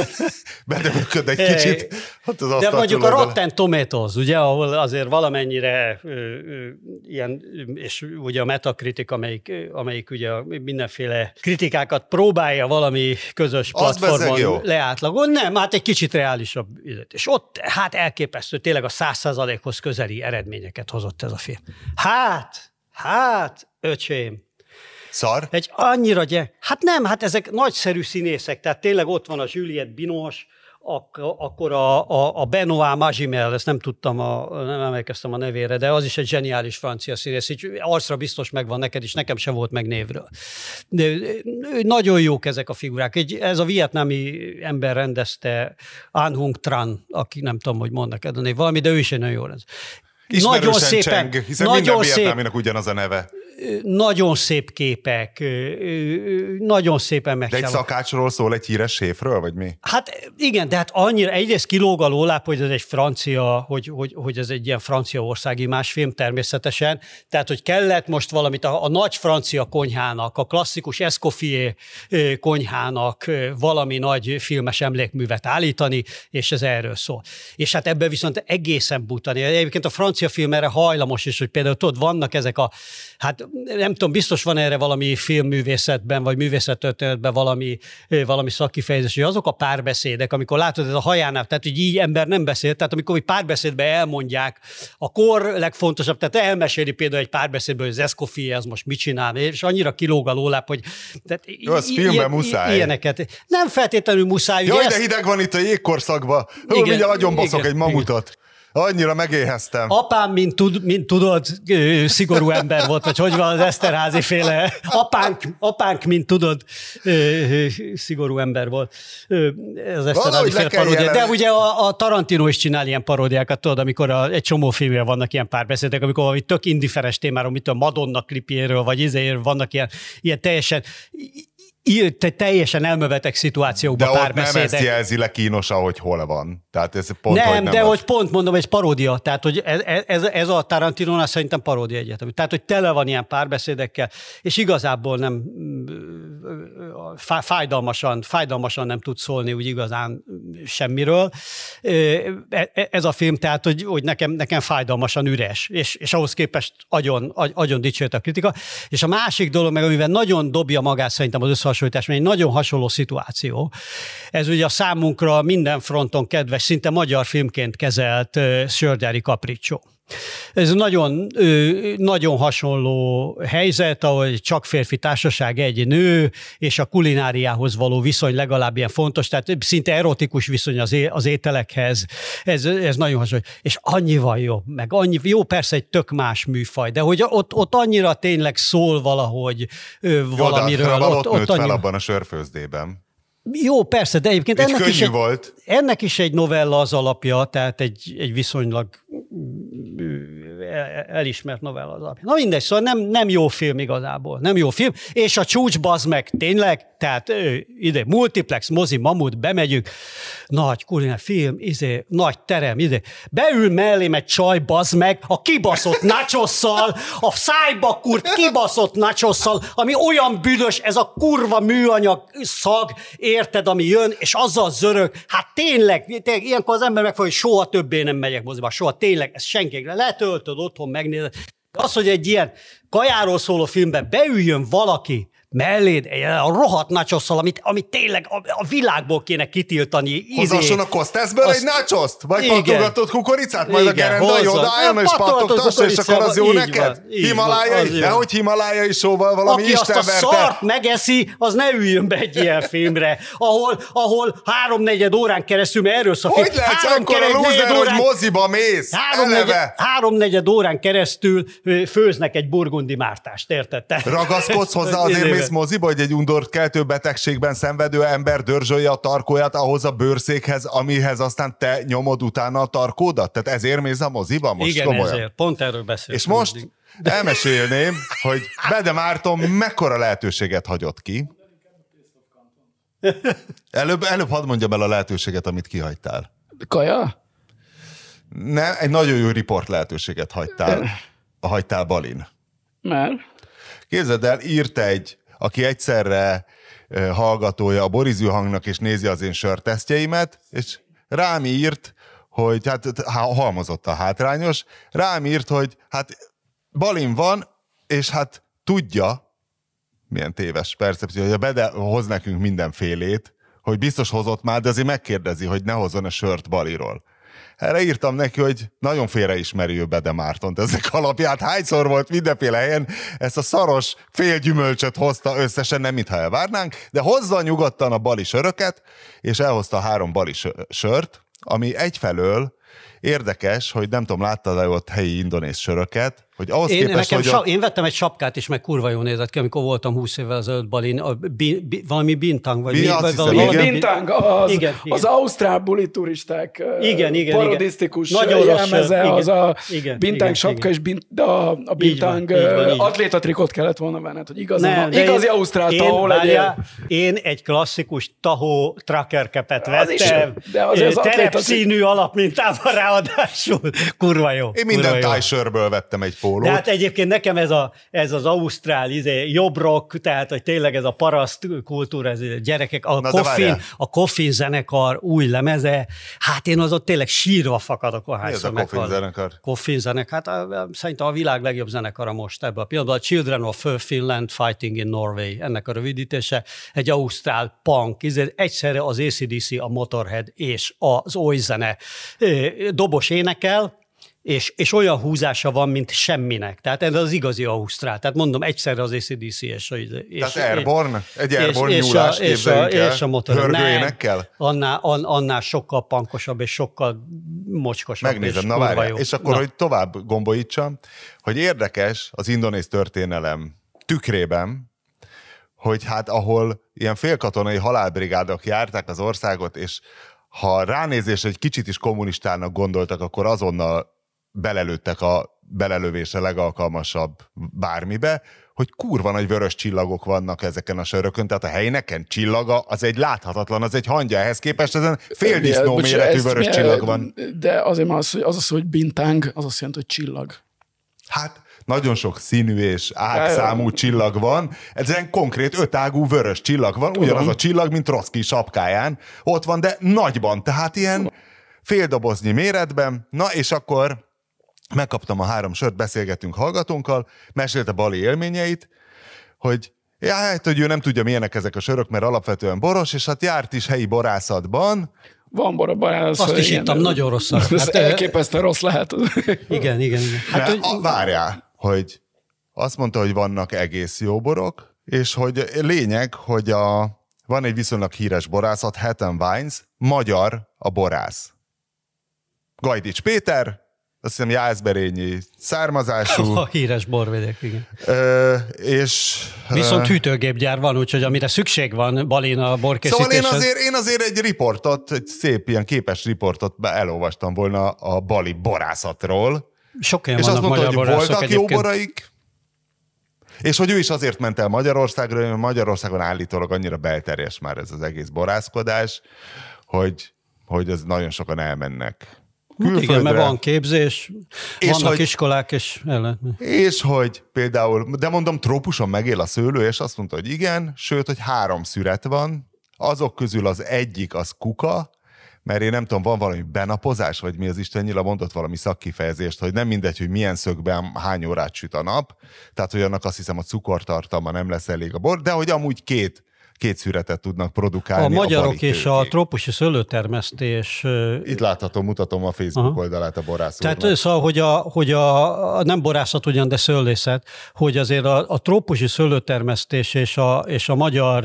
bedömököd egy kicsit. Hát az de mondjuk a. Rotten Tomatoes, ugye, ahol azért valamennyire ö, ö, ilyen, és ugye a Metacritic, amelyik, amelyik ugye mindenféle kritikákat próbálja valami közös platformon leátlagolni, nem, hát egy kicsit reálisabb. És ott hát elképesztő, tényleg a száz százalékhoz közeli eredményeket hozott ez a film. Hát, hát, öcsém, Szar? egy annyira gy- Hát nem, hát ezek nagyszerű színészek, tehát tényleg ott van a Juliette Binoche, ak- akkor a, a, a Benoit Magimel, ezt nem tudtam, a, nem emlékeztem a nevére, de az is egy zseniális francia színész, így arcra biztos megvan neked, és nekem sem volt meg névről. De, nagyon jók ezek a figurák. Egy, ez a vietnámi ember rendezte, An Hung Tran, aki nem tudom, hogy mond neked a név valami, de ő is egy nagyon jó rendez. Ismerősen cseng, hiszen minden nagyon szép, vietnáminak ugyanaz a neve. Nagyon szép képek, nagyon szépen De egy szakácsról szól egy híres séfről, vagy mi? Hát igen, de hát annyira, egyrészt kilóg a lóláp, hogy ez egy francia, hogy, hogy, hogy ez egy ilyen franciaországi más film természetesen, tehát hogy kellett most valamit a, a nagy francia konyhának, a klasszikus Escoffier konyhának valami nagy filmes emlékművet állítani, és ez erről szól. És hát ebben viszont egészen butani. Egyébként a francia film erre hajlamos is, hogy például tudod, vannak ezek a, hát nem tudom, biztos van erre valami filmművészetben, vagy művészettörténetben valami, valami szakkifejezés, hogy azok a párbeszédek, amikor látod, ez a hajánál, tehát hogy így ember nem beszél, tehát amikor egy párbeszédben elmondják a kor legfontosabb, tehát elmeséli például egy párbeszédből, hogy az Escoffier az most mit csinál, és annyira kilóg a lóláp, hogy tehát Jó, az filmben ilyen- muszáj. Ilyeneket. Nem feltétlenül muszáj. Jaj, ezt- de hideg van itt a jégkorszakban. Hú, Igen, mindjárt agyon baszok igen, egy mamutot. Annyira megéheztem. Apám, mint, tud, mint tudod, szigorú ember volt, vagy hogy van az Eszterházi féle. Apánk, apánk mint tudod, szigorú ember volt. Az Eszterházi féle paródia. De ugye a, a Tarantino is csinál ilyen paródiákat, tudod, amikor a, egy csomó filmje vannak ilyen párbeszédek, amikor valami tök indiferes témáról, mint a Madonna klipjéről, vagy izéről vannak ilyen, ilyen teljesen te- teljesen elmövetek De szituációkban ott nem ezt jelzi le kínosan, hogy hol van. Tehát ez pont, nem, hogy nem de az. hogy pont mondom, egy paródia. Tehát, hogy ez, ez, ez a Tarantinónál szerintem paródia egyetemű. Tehát, hogy tele van ilyen párbeszédekkel, és igazából nem fá- fájdalmasan, fájdalmasan nem tud szólni úgy igazán semmiről. E- e- Ez a film, tehát, hogy, hogy nekem, nekem fájdalmasan üres, és, és ahhoz képest agyon, agy- agyon dicsőt a kritika. És a másik dolog, meg amivel nagyon dobja magát szerintem az összehasonlítás, mert egy nagyon hasonló szituáció. Ez ugye a számunkra minden fronton kedves, szinte magyar filmként kezelt Sörgyári Capriccio. Ez nagyon, nagyon hasonló helyzet, ahol csak férfi társaság, egy nő, és a kulináriához való viszony legalább ilyen fontos, tehát szinte erotikus viszony az, é- az ételekhez. Ez, ez nagyon hasonló. És annyival jobb, meg annyi, jó persze egy tök más műfaj, de hogy ott, ott annyira tényleg szól valahogy ö, Jó, de valamiről. Ott, ott, ott nőtt fel annyi... abban a sörfőzdében. Jó, persze, de egyébként Egy ennek is, egy, volt. ennek is egy novella az alapja, tehát egy, egy viszonylag elismert novella az alapja. Na mindegy, szóval nem, nem jó film igazából, nem jó film, és a csúcs bazd meg, tényleg, tehát ö, ide multiplex, mozi, mamut, bemegyünk, nagy kulinár film, izé, nagy terem, ide, beül mellém egy csaj, bazd meg, a kibaszott nachosszal, a szájba kurt kibaszott nachosszal, ami olyan büdös, ez a kurva műanyag szag, érted, ami jön, és azzal zörög, hát tényleg, tényleg ilyenkor az ember megfogja, hogy soha többé nem megyek moziba, soha, tényleg, ez senki, letöltöd otthon, megnézed. Az, hogy egy ilyen kajáról szóló filmben beüljön valaki, melléd, egy- a rohadt nachosszal, amit, amit tényleg a, a világból kéne kitiltani. izé- Hozasson a Kosteszből Azt- egy nachoszt? Vagy Igen. pattogatott kukoricát? Majd a Igen, gerendai hozzon. odaálljon Nem, és pattogtassa, és akkor az jó neked? van, van, Himalájai? jó. Dehogy himalájai sóval valami Aki azt a istenverte. szart megeszi, az ne üljön be egy ilyen filmre, ahol, ahol háromnegyed órán keresztül, mert erről szól a Hogy lehetsz akkor a lúzer, hogy moziba mész? Háromnegyed, háromnegyed órán keresztül főznek egy burgundi mártást, érted? te? Ragaszkodsz hozzá, azért Izébe. Mész moziba, hogy egy undorkeltő betegségben szenvedő ember dörzsölje a tarkóját ahhoz a bőrszékhez, amihez aztán te nyomod utána a tarkódat? Tehát ezért mész a moziba most Igen, komolyan? ezért. Pont erről beszélünk. És most mindig. elmesélném, hogy Bede Márton mekkora lehetőséget hagyott ki. Előbb, előbb hadd mondjam el a lehetőséget, amit kihagytál. Kaja? Nem, egy nagyon jó riport lehetőséget hagytál, hagytál Balin. Mert? Képzeld el, írt egy, aki egyszerre hallgatója a borizű hangnak, és nézi az én sörtesztjeimet, és rám írt, hogy hát há- halmozott a hátrányos, rám írt, hogy hát Balin van, és hát tudja, milyen téves percepció, hogy a Bede hoz nekünk mindenfélét, hogy biztos hozott már, de azért megkérdezi, hogy ne hozzon a sört Baliról. Erre írtam neki, hogy nagyon félreismeri ő Bede Mártont ezek alapját. Hányszor volt mindenféle helyen, ezt a szaros fél gyümölcsöt hozta összesen, nem mintha elvárnánk, de hozza nyugodtan a bali söröket, és elhozta a három bali sö- sört, ami egyfelől érdekes, hogy nem tudom, láttad-e ott helyi indonéz söröket, hogy ahhoz Én, képest, nekem hogy a... én vettem egy sapkát is, meg kurva jó nézett ki, amikor voltam 20 évvel ezelőtt Balin, a, bi, bi, valami bintang, vagy Mi, mi, vagy valami, igen. Bintang, az, Igen, igen, igen. az ausztrál buli turisták Igen, igen, parodisztikus igen. Nagyon jelmeze, sör, az a igen, igen, Bintang igen, sapka, igen. és bint, a, a Bintang atlétatrikot kellett volna venned, hogy igazán, Nem, a, igazi én- ausztrál én, tahó legyél. Én egy klasszikus tahó trackerkepet Az is vettem, terepszínű alapmintával ráadásul. Kurva jó. Én minden tájsörből vettem egy pólót. De hát egyébként nekem ez, a, ez az ausztrál izé, jobb rock, tehát hogy tényleg ez a paraszt kultúra, ez a gyerekek, a Na koffin, a koffin zenekar új lemeze, hát én az ott tényleg sírva fakadok, Mi ez a meghallom. zenekar? Coffin zenekar, hát a, szerintem a világ legjobb zenekara most ebben a pillanatban. A Children of Finland Fighting in Norway, ennek a rövidítése. Egy ausztrál punk, izé, egyszerre az ACDC, a Motorhead és az oly zene dobos énekel, és, és olyan húzása van, mint semminek. Tehát ez az igazi Ausztrál. Tehát mondom, egyszerre az ACDC és... és Tehát Airborne? Egy Airborne és nyúlást és a, és a motor. Nem? Annál, an, annál sokkal pankosabb és sokkal mocskosabb. Megnézem, és na várjál. És akkor, Na. hogy tovább gombolítsam, hogy érdekes az indonéz történelem tükrében, hogy hát ahol ilyen félkatonai halálbrigádok járták az országot, és ha ránézés egy kicsit is kommunistának gondoltak, akkor azonnal belelőttek a belelövésre legalkalmasabb bármibe, hogy kurva nagy vörös csillagok vannak ezeken a sörökön, tehát a helyneken csillaga, az egy láthatatlan, az egy hangya, ehhez képest ezen fél disznó méretű vörös mi- csillag van. De azért már az, hogy az, az, hogy Bintang, az azt jelenti, hogy csillag. Hát nagyon sok színű és ágszámú csillag van. Ezen konkrét ötágú vörös csillag van, ugyanaz a csillag, mint Trotsky sapkáján. Ott van, de nagyban, tehát ilyen féldoboznyi méretben. Na, és akkor megkaptam a három sört, beszélgetünk hallgatónkkal, mesélte Bali élményeit, hogy Ja, hát, hogy ő nem tudja, milyenek ezek a sörök, mert alapvetően boros, és hát járt is helyi borászatban, Van borabban. Az, Azt is ittam, nagyon rosszat. Ez Hát, elképesztően rossz lehet. Igen, igen, igen. Hát, hogy, a, várjál, hogy azt mondta, hogy vannak egész jó borok, és hogy lényeg, hogy a, van egy viszonylag híres borászat, Hatton Wines, magyar a borász. Gajdics Péter, azt hiszem Jászberényi származású, a híres borvidék, igen. ö, és... Viszont hűtőgépgyár van, úgyhogy amire szükség van Balin a borkészítéshez. Szóval én azért, én azért egy riportot, egy szép ilyen képes riportot elolvastam volna a bali borászatról, Sok és azt mondta, hogy voltak jó egyébként. boraik, és hogy ő is azért ment el Magyarországra, mert Magyarországon állítólag annyira belterjes már ez az egész borászkodás, hogy, hogy ez nagyon sokan elmennek Hát igen, mert van képzés, És vannak hogy- iskolák, és el lehet. És hogy például, de mondom, trópuson megél a szőlő, és azt mondta, hogy igen, sőt, hogy három szüret van, azok közül az egyik az kuka, mert én nem tudom, van valami benapozás, vagy mi az Isten nyila mondott valami szakkifejezést, hogy nem mindegy, hogy milyen szögben hány órát süt a nap, tehát hogy annak azt hiszem a cukortartalma nem lesz elég a bor, de hogy amúgy két, két szüretet tudnak produkálni. A magyarok bali és a trópusi szőlőtermesztés Itt látható, mutatom a Facebook Aha. oldalát a borász Tehát úrnak. szóval, hogy, a, hogy a, a, nem borászat ugyan, de szőlészet, hogy azért a, a trópusi szőlőtermesztés és a, és a magyar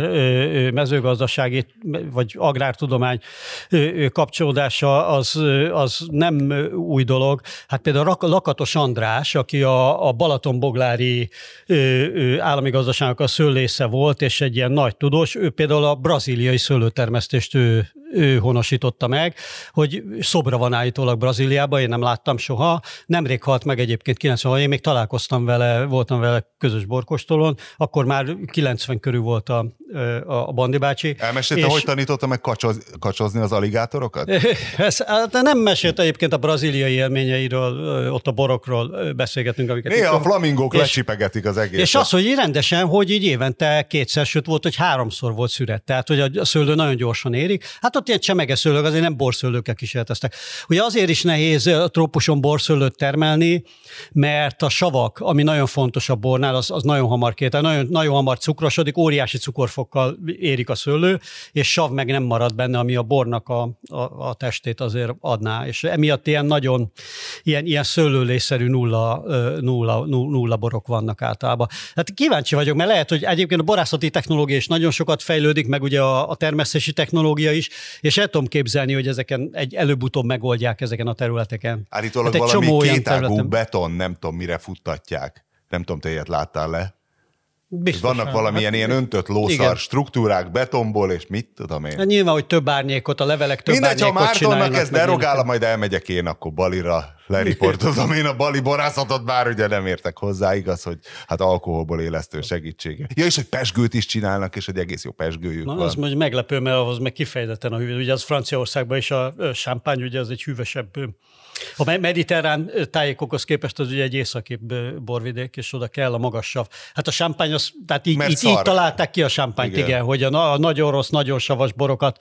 mezőgazdasági vagy agrártudomány kapcsolódása az, az nem új dolog. Hát például Lakatos András, aki a, a Balatonboglári állami gazdaságnak a szőlésze volt, és egy ilyen nagy tudós, ő például a braziliai szőlőtermesztést ő, ő honosította meg, hogy szobra van állítólag Brazíliában, én nem láttam soha. Nemrég halt meg egyébként 90 én még találkoztam vele, voltam vele közös borkostolón, akkor már 90 körül volt a, a Bandi bácsi. Elmesélte, és... hogy tanította meg kacsoz, kacsozni az aligátorokat? Ez, hát nem mesélt egyébként a braziliai élményeiről, ott a borokról beszélgetünk. Amiket Néha a flamingók lecsipegetik az egészet. És az, hogy rendesen, hogy így évente kétszer, sőt volt, hogy háromszor volt szüret, tehát hogy a szőlő nagyon gyorsan érik. Hát ott ilyen csemege szőlők, azért nem borszőlőkkel kísérleteztek. Ugye azért is nehéz a trópuson borszőlőt termelni, mert a savak, ami nagyon fontos a bornál, az, az nagyon hamar két, nagyon, nagyon hamar cukrosodik, óriási cukorfokkal érik a szőlő, és sav meg nem marad benne, ami a bornak a, a, a testét azért adná. És emiatt ilyen nagyon, ilyen, ilyen szőlőlészerű nulla, nulla, nulla borok vannak általában. Hát kíváncsi vagyok, mert lehet, hogy egyébként a borászati technológia is nagyon sokat fejlődik, meg ugye a, a termesztési technológia is, és el tudom képzelni, hogy ezeken egy előbb-utóbb megoldják ezeken a területeken. Állítólag hát valami kétágú beton, nem tudom mire futtatják. Nem tudom, te ilyet láttál le? Biztos, vannak valamilyen hát, ilyen öntött lószar igen. struktúrák betonból, és mit tudom én. Hát nyilván, hogy több árnyékot, a levelek több Mindegy, árnyékot ha Mártonnak ez derogál, majd elmegyek én, akkor Balira leriportozom én a bali borászatot, bár ugye nem értek hozzá, igaz, hogy hát alkoholból élesztő segítsége. Ja, és hogy pesgőt is csinálnak, és egy egész jó pesgőjük Na, van. az most meglepő, mert ahhoz meg kifejezetten a hűvös. Ugye az Franciaországban is a sámpány, ugye az egy hűvösebb a mediterrán tájékokhoz képest az ugye egy északibb borvidék, és oda kell a magas sav. Hát a sámpány, az, tehát így, így, így találták ki a sámpányt, igen, igen hogy a, a nagyon rossz, nagyon savas borokat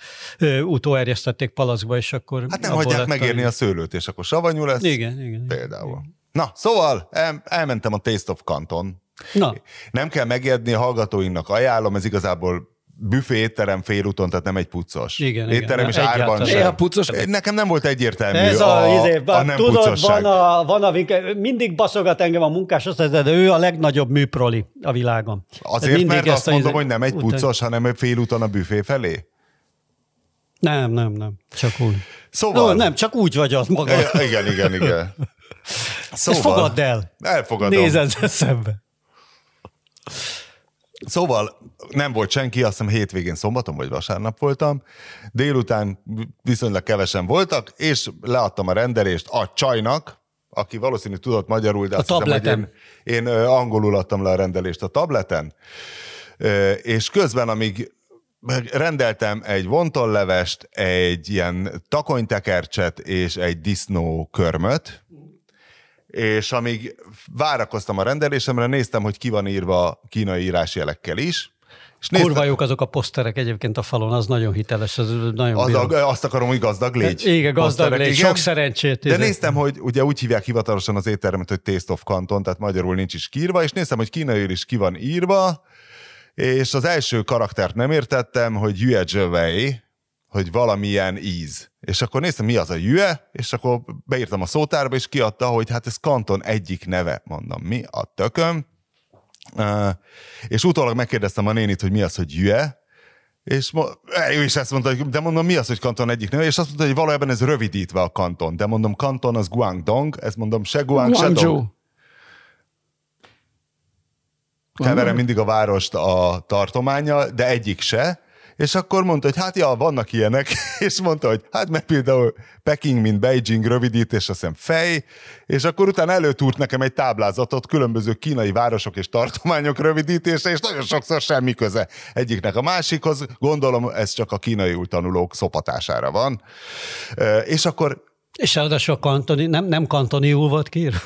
utóerjesztették palacba, és akkor... Hát nem hagyják megérni a... a szőlőt, és akkor savanyú lesz. Igen, igen. Például. Igen. Na, szóval el, elmentem a Taste of Canton. Na. Nem kell megérni a hallgatóinknak, ajánlom, ez igazából büfé étterem félúton, tehát nem egy puccos. Igen, étterem igen. és árban sem. A puccos. Nekem nem volt egyértelmű Ez a, a, izé, a nem tudod, puccosság. van a, van a, mindig baszogat engem a munkás, azt mondja, de ő a legnagyobb műproli a világon. Azért, mert azt mondom, izé, hogy nem egy puccos, hanem félúton a büfé felé? Nem, nem, nem. Csak úgy. Szóval... No, nem, csak úgy vagy az maga. Igen, igen, igen. Szóval... Ezt fogadd el. Elfogadom. Nézed szembe. Szóval nem volt senki, azt hiszem hétvégén szombaton vagy vasárnap voltam, délután viszonylag kevesen voltak, és leadtam a rendelést a csajnak, aki valószínű tudott magyarul, de a azt tableten. hiszem, hogy én, én angolul adtam le a rendelést a tableten, és közben, amíg rendeltem egy vontollevest, egy ilyen takonytekercset és egy disznó körmöt, és amíg várakoztam a rendelésemre, néztem, hogy ki van írva kínai írásjelekkel is, és néztem, Kurva jók azok a poszterek egyébként a falon, az nagyon hiteles, az nagyon az a, Azt akarom, hogy gazdag légy. Igen, gazdag légy, sok szerencsét. De izé. néztem, hogy ugye úgy hívják hivatalosan az éttermet, hogy Taste of Canton, tehát magyarul nincs is kiírva, és néztem, hogy kínai is ki van írva, és az első karaktert nem értettem, hogy Yue Zhewei, hogy valamilyen íz. És akkor néztem, mi az a jüe, és akkor beírtam a szótárba, és kiadta, hogy hát ez Kanton egyik neve. Mondom, mi a tököm? Uh, és utólag megkérdeztem a nénit, hogy mi az, hogy jüe, és ő is ezt mondta, hogy de mondom, mi az, hogy kanton egyik neve, és azt mondta, hogy valójában ez rövidítve a kanton, de mondom, kanton az Guangdong, ez mondom, se Guang, se Dong. Keverem mindig a várost a tartománya, de egyik se, és akkor mondta, hogy hát ja, vannak ilyenek, és mondta, hogy hát meg például Peking, mint Beijing rövidítés, azt hiszem fej, és akkor utána előtúrt nekem egy táblázatot különböző kínai városok és tartományok rövidítése, és nagyon sokszor semmi köze egyiknek a másikhoz. Gondolom, ez csak a kínai tanulók szopatására van. És akkor és ráadásul a kantoni, nem, nem kantoniul volt kiírva?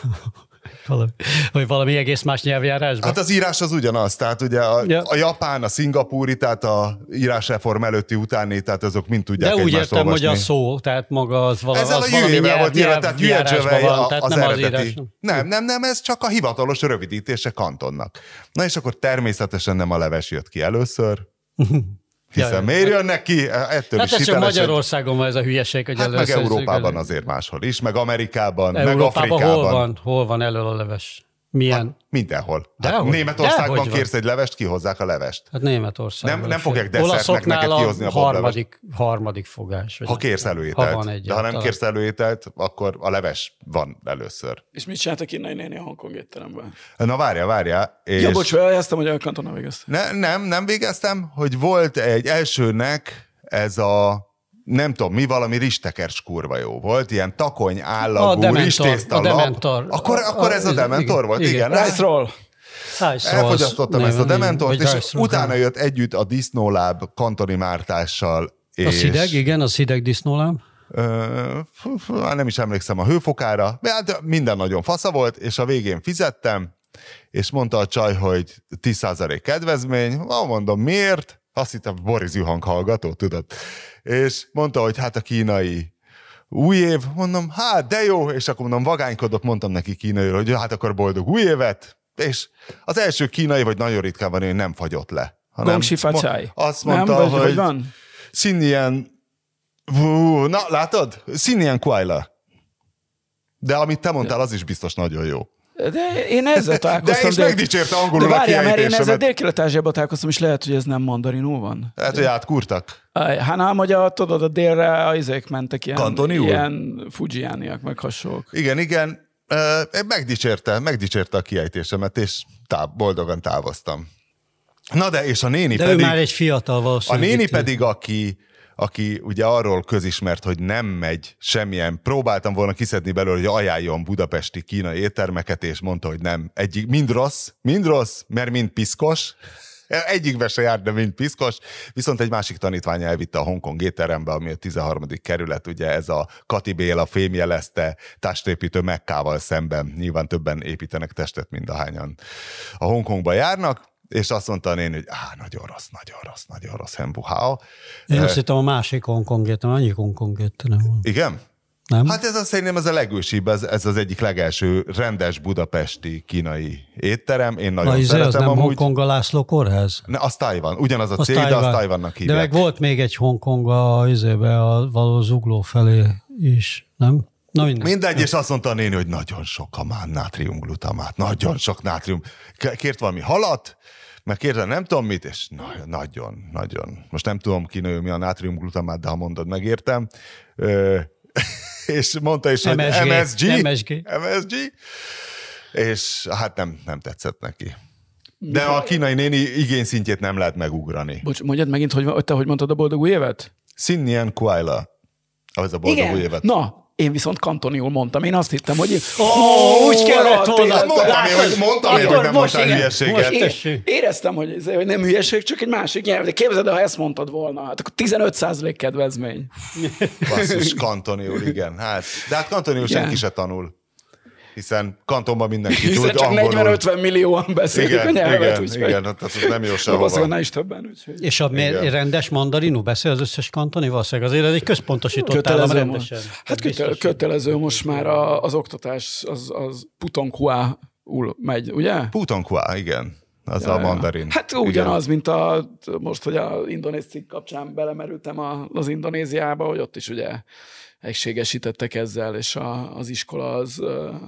Valami, vagy valami egész más nyelvjárásban? Hát az írás az ugyanaz, tehát ugye a, ja. a japán, a szingapúri, tehát a írásreform előtti utáni, tehát azok mind tudják De úgy értem, olvasni. hogy a szó, tehát maga az, vala, Ezzel az a valami nyelv, volt írva, tehát Jüjegyzsövej van, tehát az nem eredeti. Az írás. Nem, nem, nem, ez csak a hivatalos rövidítése kantonnak. Na és akkor természetesen nem a leves jött ki először, Hiszen ja, miért jönnek ki? Ettől hát is csak Magyarországon van ez a hülyeség, hogy hát meg Európában azért máshol is, meg Amerikában, Európában meg Afrikában. hol van, hol van elől a leves? Milyen? Hát mindenhol. Hát Németországban kérsz egy levest, kihozzák a levest. Hát Németországban. Nem, nem fogják desszertnek neked kihozni a, a harmadik, harmadik fogás. Ha kérsz előételt. Ha van egy De ha nem kérsz előételt, akkor a leves van először. És mit csinált a kínai néni a Hongkong étteremben? Na várja, várja. És... Ja, bocs, feljeztem, hogy a kantona végeztem. Ne, nem, nem végeztem, hogy volt egy elsőnek ez a nem tudom, mi valami ristekers kurva jó volt, ilyen takony A állagú, Dementor, ristészta a lap. Dementor. Akkor, A- akkor a- ez a igen, Dementor volt, igen. igen. Rice Roll. Elfogyasztottam ezt a Dementort, és utána jött együtt a Disznóláb Kantoni Mártással. A és, szideg, igen, a szideg disznóláb. Már nem is emlékszem a hőfokára, de hát minden nagyon fasza volt, és a végén fizettem, és mondta a csaj, hogy 10% kedvezmény, ah, mondom, miért? Azt hittem, Boris Juhang hallgató, tudod. És mondta, hogy hát a kínai új év, mondom, hát de jó, és akkor mondom, vagánykodok, mondtam neki kínai, hogy hát akkor boldog új évet, és az első kínai, vagy nagyon ritkán van, hogy nem fagyott le. hanem Gong Shifa mo- Chai. Azt Nem? mondta, Vagy- hogy van? Színien... Na, látod? Színien Kuala. De amit te mondtál, az is biztos nagyon jó. De én ezzel találkoztam. De és megdicsérte angolul De a várjál, mert én ezzel. Dél-Kelet-Ázsiában találkoztam, és lehet, hogy ez nem mandarinul van. Lehet, hogy átkurtak. Aj, Hát nem, hogy a, tudod, a délre a izék mentek ilyen, Kantoniul? ilyen fujiániak, meg hasonlók. Igen, igen. Megdicsérte, megdicsérte a kiejtésemet, és táv, boldogan távoztam. Na de, és a néni De pedig... már egy fiatal A néni pedig, aki, aki ugye arról közismert, hogy nem megy semmilyen, próbáltam volna kiszedni belőle, hogy ajánljon budapesti kínai éttermeket, és mondta, hogy nem. Egyik, mind rossz, mind rossz, mert mind piszkos. Egyikbe se járt, de mind piszkos. Viszont egy másik tanítvány elvitte a Hongkong étterembe, ami a 13. kerület, ugye ez a Kati Béla fémjelezte testépítő Mekkával szemben. Nyilván többen építenek testet, mint ahányan a Hongkongba járnak. És azt mondta a néni, hogy á, nagyon rossz, nagyon rossz, nagyon rossz, Hembuhao. Én azt hittem a másik Hongkong étterem, annyi Hongkong étterem van. Igen? Nem? Hát ez azt szerintem ez a legősibb, ez, ez az egyik legelső rendes budapesti kínai étterem. Én nagyon Na, izé, az szeretem nem amúgy. Hongkong a László kórház? Ne, az Taiwan, ugyanaz a Az cég, de Taiwan. az Taiwannak De hívják. meg volt még egy Hongkong a, izébe, a való zugló felé is, nem? Na minden. Mindegy, és azt mondta a néni, hogy nagyon sok a már nátriumglutamát, nagyon sok nátrium. Kért valami halat, meg kérte nem tudom mit, és na, nagyon, nagyon. Most nem tudom kinő mi a nátriumglutamát, de ha mondod, megértem. Ö, és mondta is, hogy MSG. MSG. MSG. MSG. És hát nem, nem tetszett neki. De a kínai néni igényszintjét nem lehet megugrani. Bocs, mondjad megint, hogy te hogy mondtad a boldog új évet? Sinnian Kuala. Az a boldog új évet. Na, én viszont kantoniul mondtam. Én azt hittem, hogy... Ó, úgy kellett volna. Mondtam én, hogy, mondtam én, hogy nem most mondtál hülyeséget. most Én éreztem, hogy, ez- hogy nem hülyeség, csak egy másik nyelv. De képzeld, el, ha ezt mondtad volna, hát akkor 15% kedvezmény. Basszus, kantoniul, igen. Hát, de hát kantoniul Igen. senki se tanul. Hiszen kantonban mindenki Hiszen tud csak angolul. 40-50 millióan beszélik Igen, a nyelvet, igen, úgyhogy igen, tehát ez nem jó sehova. is többen. Úgyhogy. És a Igen. rendes mandarinú beszél az összes kantoni? Valószínűleg azért ez egy központosított állam Kötelező rendesen. most. Hát Ez kötelező, most már a, az oktatás, az, az putonkhua megy, ugye? Putonkua, igen. Az a mandarin. Hát ugyanaz, mint a, most, hogy a indonéz kapcsán belemerültem a, az Indonéziába, hogy ott is ugye egységesítettek ezzel, és a, az iskola az,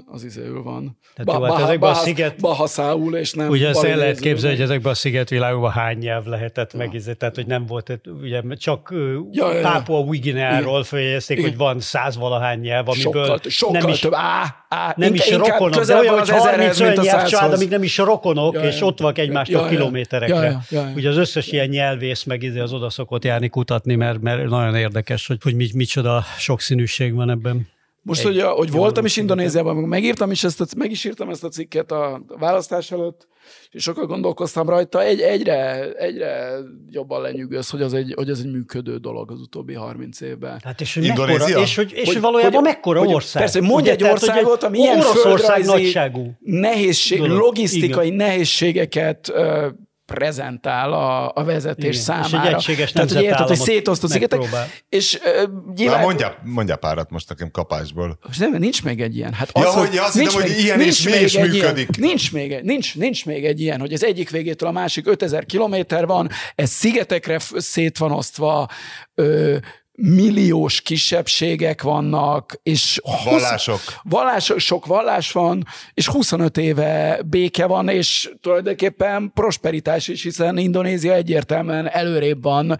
az izéül van. Tehát jó, hát ezekben a sziget- Bahaszául, és nem Ugye ezt el lehet képzelni, hogy ezekben a szigetvilágokban hány nyelv lehetett meg, izé, tehát hogy nem volt, ugye csak Ja, ja, ja, ja. Pápua Új-Gineáról följegyezték, Igen. hogy van százvalahány nyelv, amiből Sokkal, sokkal nem is, több. Á, á, nem is rokonok, de olyan, hogy az 30 ezerhez, mint olyan nyelvcsalád, amik nem is rokonok, Ja, és ja. ott vannak egymástól Ja, ja. kilométerekre. Ja, ja, ja, ja. Ugye az összes ilyen nyelvész meg izé az oda szokott járni kutatni, mert, mert nagyon érdekes, hogy, hogy micsoda sokszínűség van ebben. Most, Egy- hogy, hogy voltam is. Indonéziában, meg megírtam is ezt a, meg is írtam ezt a cikket a választás előtt, és sokat gondolkoztam rajta, egy, egyre, egyre jobban lenyűgöz, hogy az egy, hogy ez egy működő dolog az utóbbi 30 évben. Hát és hogy Indonézia? mekkora, és hogy, és Hogy- valójában hogy- mekkora hogy- ország. persze, mondj Ugye, egy tehát, országot, ami ilyen Oroszország nagyságú. nehézség, dolog. logisztikai nehézségeket ö, prezentál a, a vezetés Igen, és egy számára. egységes Tehát, hogy érted, hogy nemzetállamot szétoszt a szigetek, és Na, nyilván... mondjál, mondjál párat most nekem kapásból. Most nem, nincs még egy ilyen. Hát Ja, az, hogy azt nincs hittem, hogy még- ilyen nincs is mi még is egy működik. Ilyen, nincs, még, egy- nincs, nincs még egy ilyen, hogy az egyik végétől a másik 5000 kilométer van, ez szigetekre szét van osztva, ö, milliós kisebbségek vannak, és husz- Vallások. Vallás, sok vallás van, és 25 éve béke van, és tulajdonképpen prosperitás is, hiszen Indonézia egyértelműen előrébb van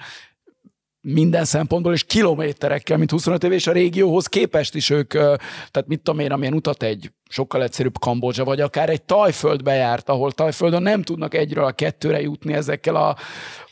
minden szempontból, és kilométerekkel, mint 25 év, és a régióhoz képest is ők, tehát mit tudom én, amilyen utat egy sokkal egyszerűbb Kambodzsa, vagy akár egy Tajföld bejárt, ahol Tajföldön nem tudnak egyről a kettőre jutni ezekkel a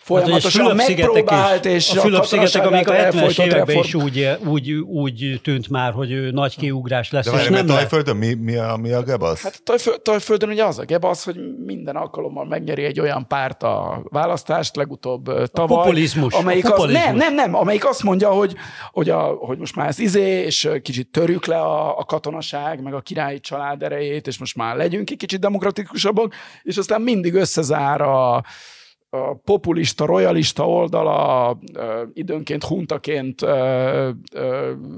folyamatosan Hát, hogy a megpróbált, is, és a Fülöp-szigetek, amik a 70-es elfolytott években is úgy, úgy, úgy tűnt már, hogy nagy kiugrás lesz, De és nem. Tajföldön mi, mi, a, mi a gebasz? Hát Tajfö- Tajföldön ugye az a gebasz, hogy minden alkalommal megnyeri egy olyan párt a választást, legutóbb tavaly. populizmus, Amelyik a az, populizmus. nem, nem, nem, amelyik azt mondja, hogy, hogy, a, hogy most már ez izé, és kicsit törjük le a, a katonaság, meg a királyi család erejét, és most már legyünk egy kicsit demokratikusabbak, és aztán mindig összezár a, populista, royalista oldala időnként huntaként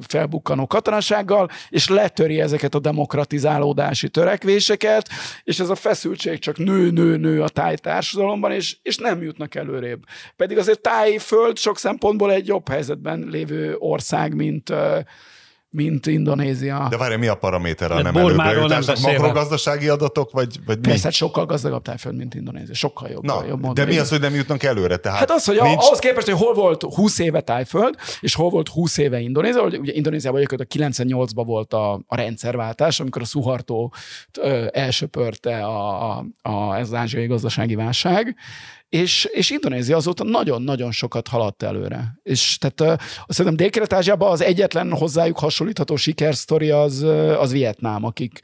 felbukkanó katonasággal, és letöri ezeket a demokratizálódási törekvéseket, és ez a feszültség csak nő, nő, nő a táj társadalomban, és, és nem jutnak előrébb. Pedig azért tájföld sok szempontból egy jobb helyzetben lévő ország, mint, mint Indonézia. De várj, mi a paraméter a nem Burmáról előbb nem jutásnak? beszélve. Makrogazdasági adatok, vagy, vagy mi? Persze, hát sokkal gazdagabb tájföld, mint Indonézia. Sokkal jobb. Na, jobb de mi az, hogy nem jutnak előre? Tehát Hát az, hogy nincs... ahhoz képest, hogy hol volt 20 éve Tájföld, és hol volt 20 éve Indonézia, hogy ugye Indonéziában a 98-ban volt a, a rendszerváltás, amikor a Suharto ö, elsöpörte a, a, a, ez az ázsiai gazdasági válság, és, és Indonézia azóta nagyon-nagyon sokat haladt előre. És tehát azt szerintem Dél-Kelet-Ázsiában az egyetlen hozzájuk hasonlítható sikersztori az, az Vietnám, akik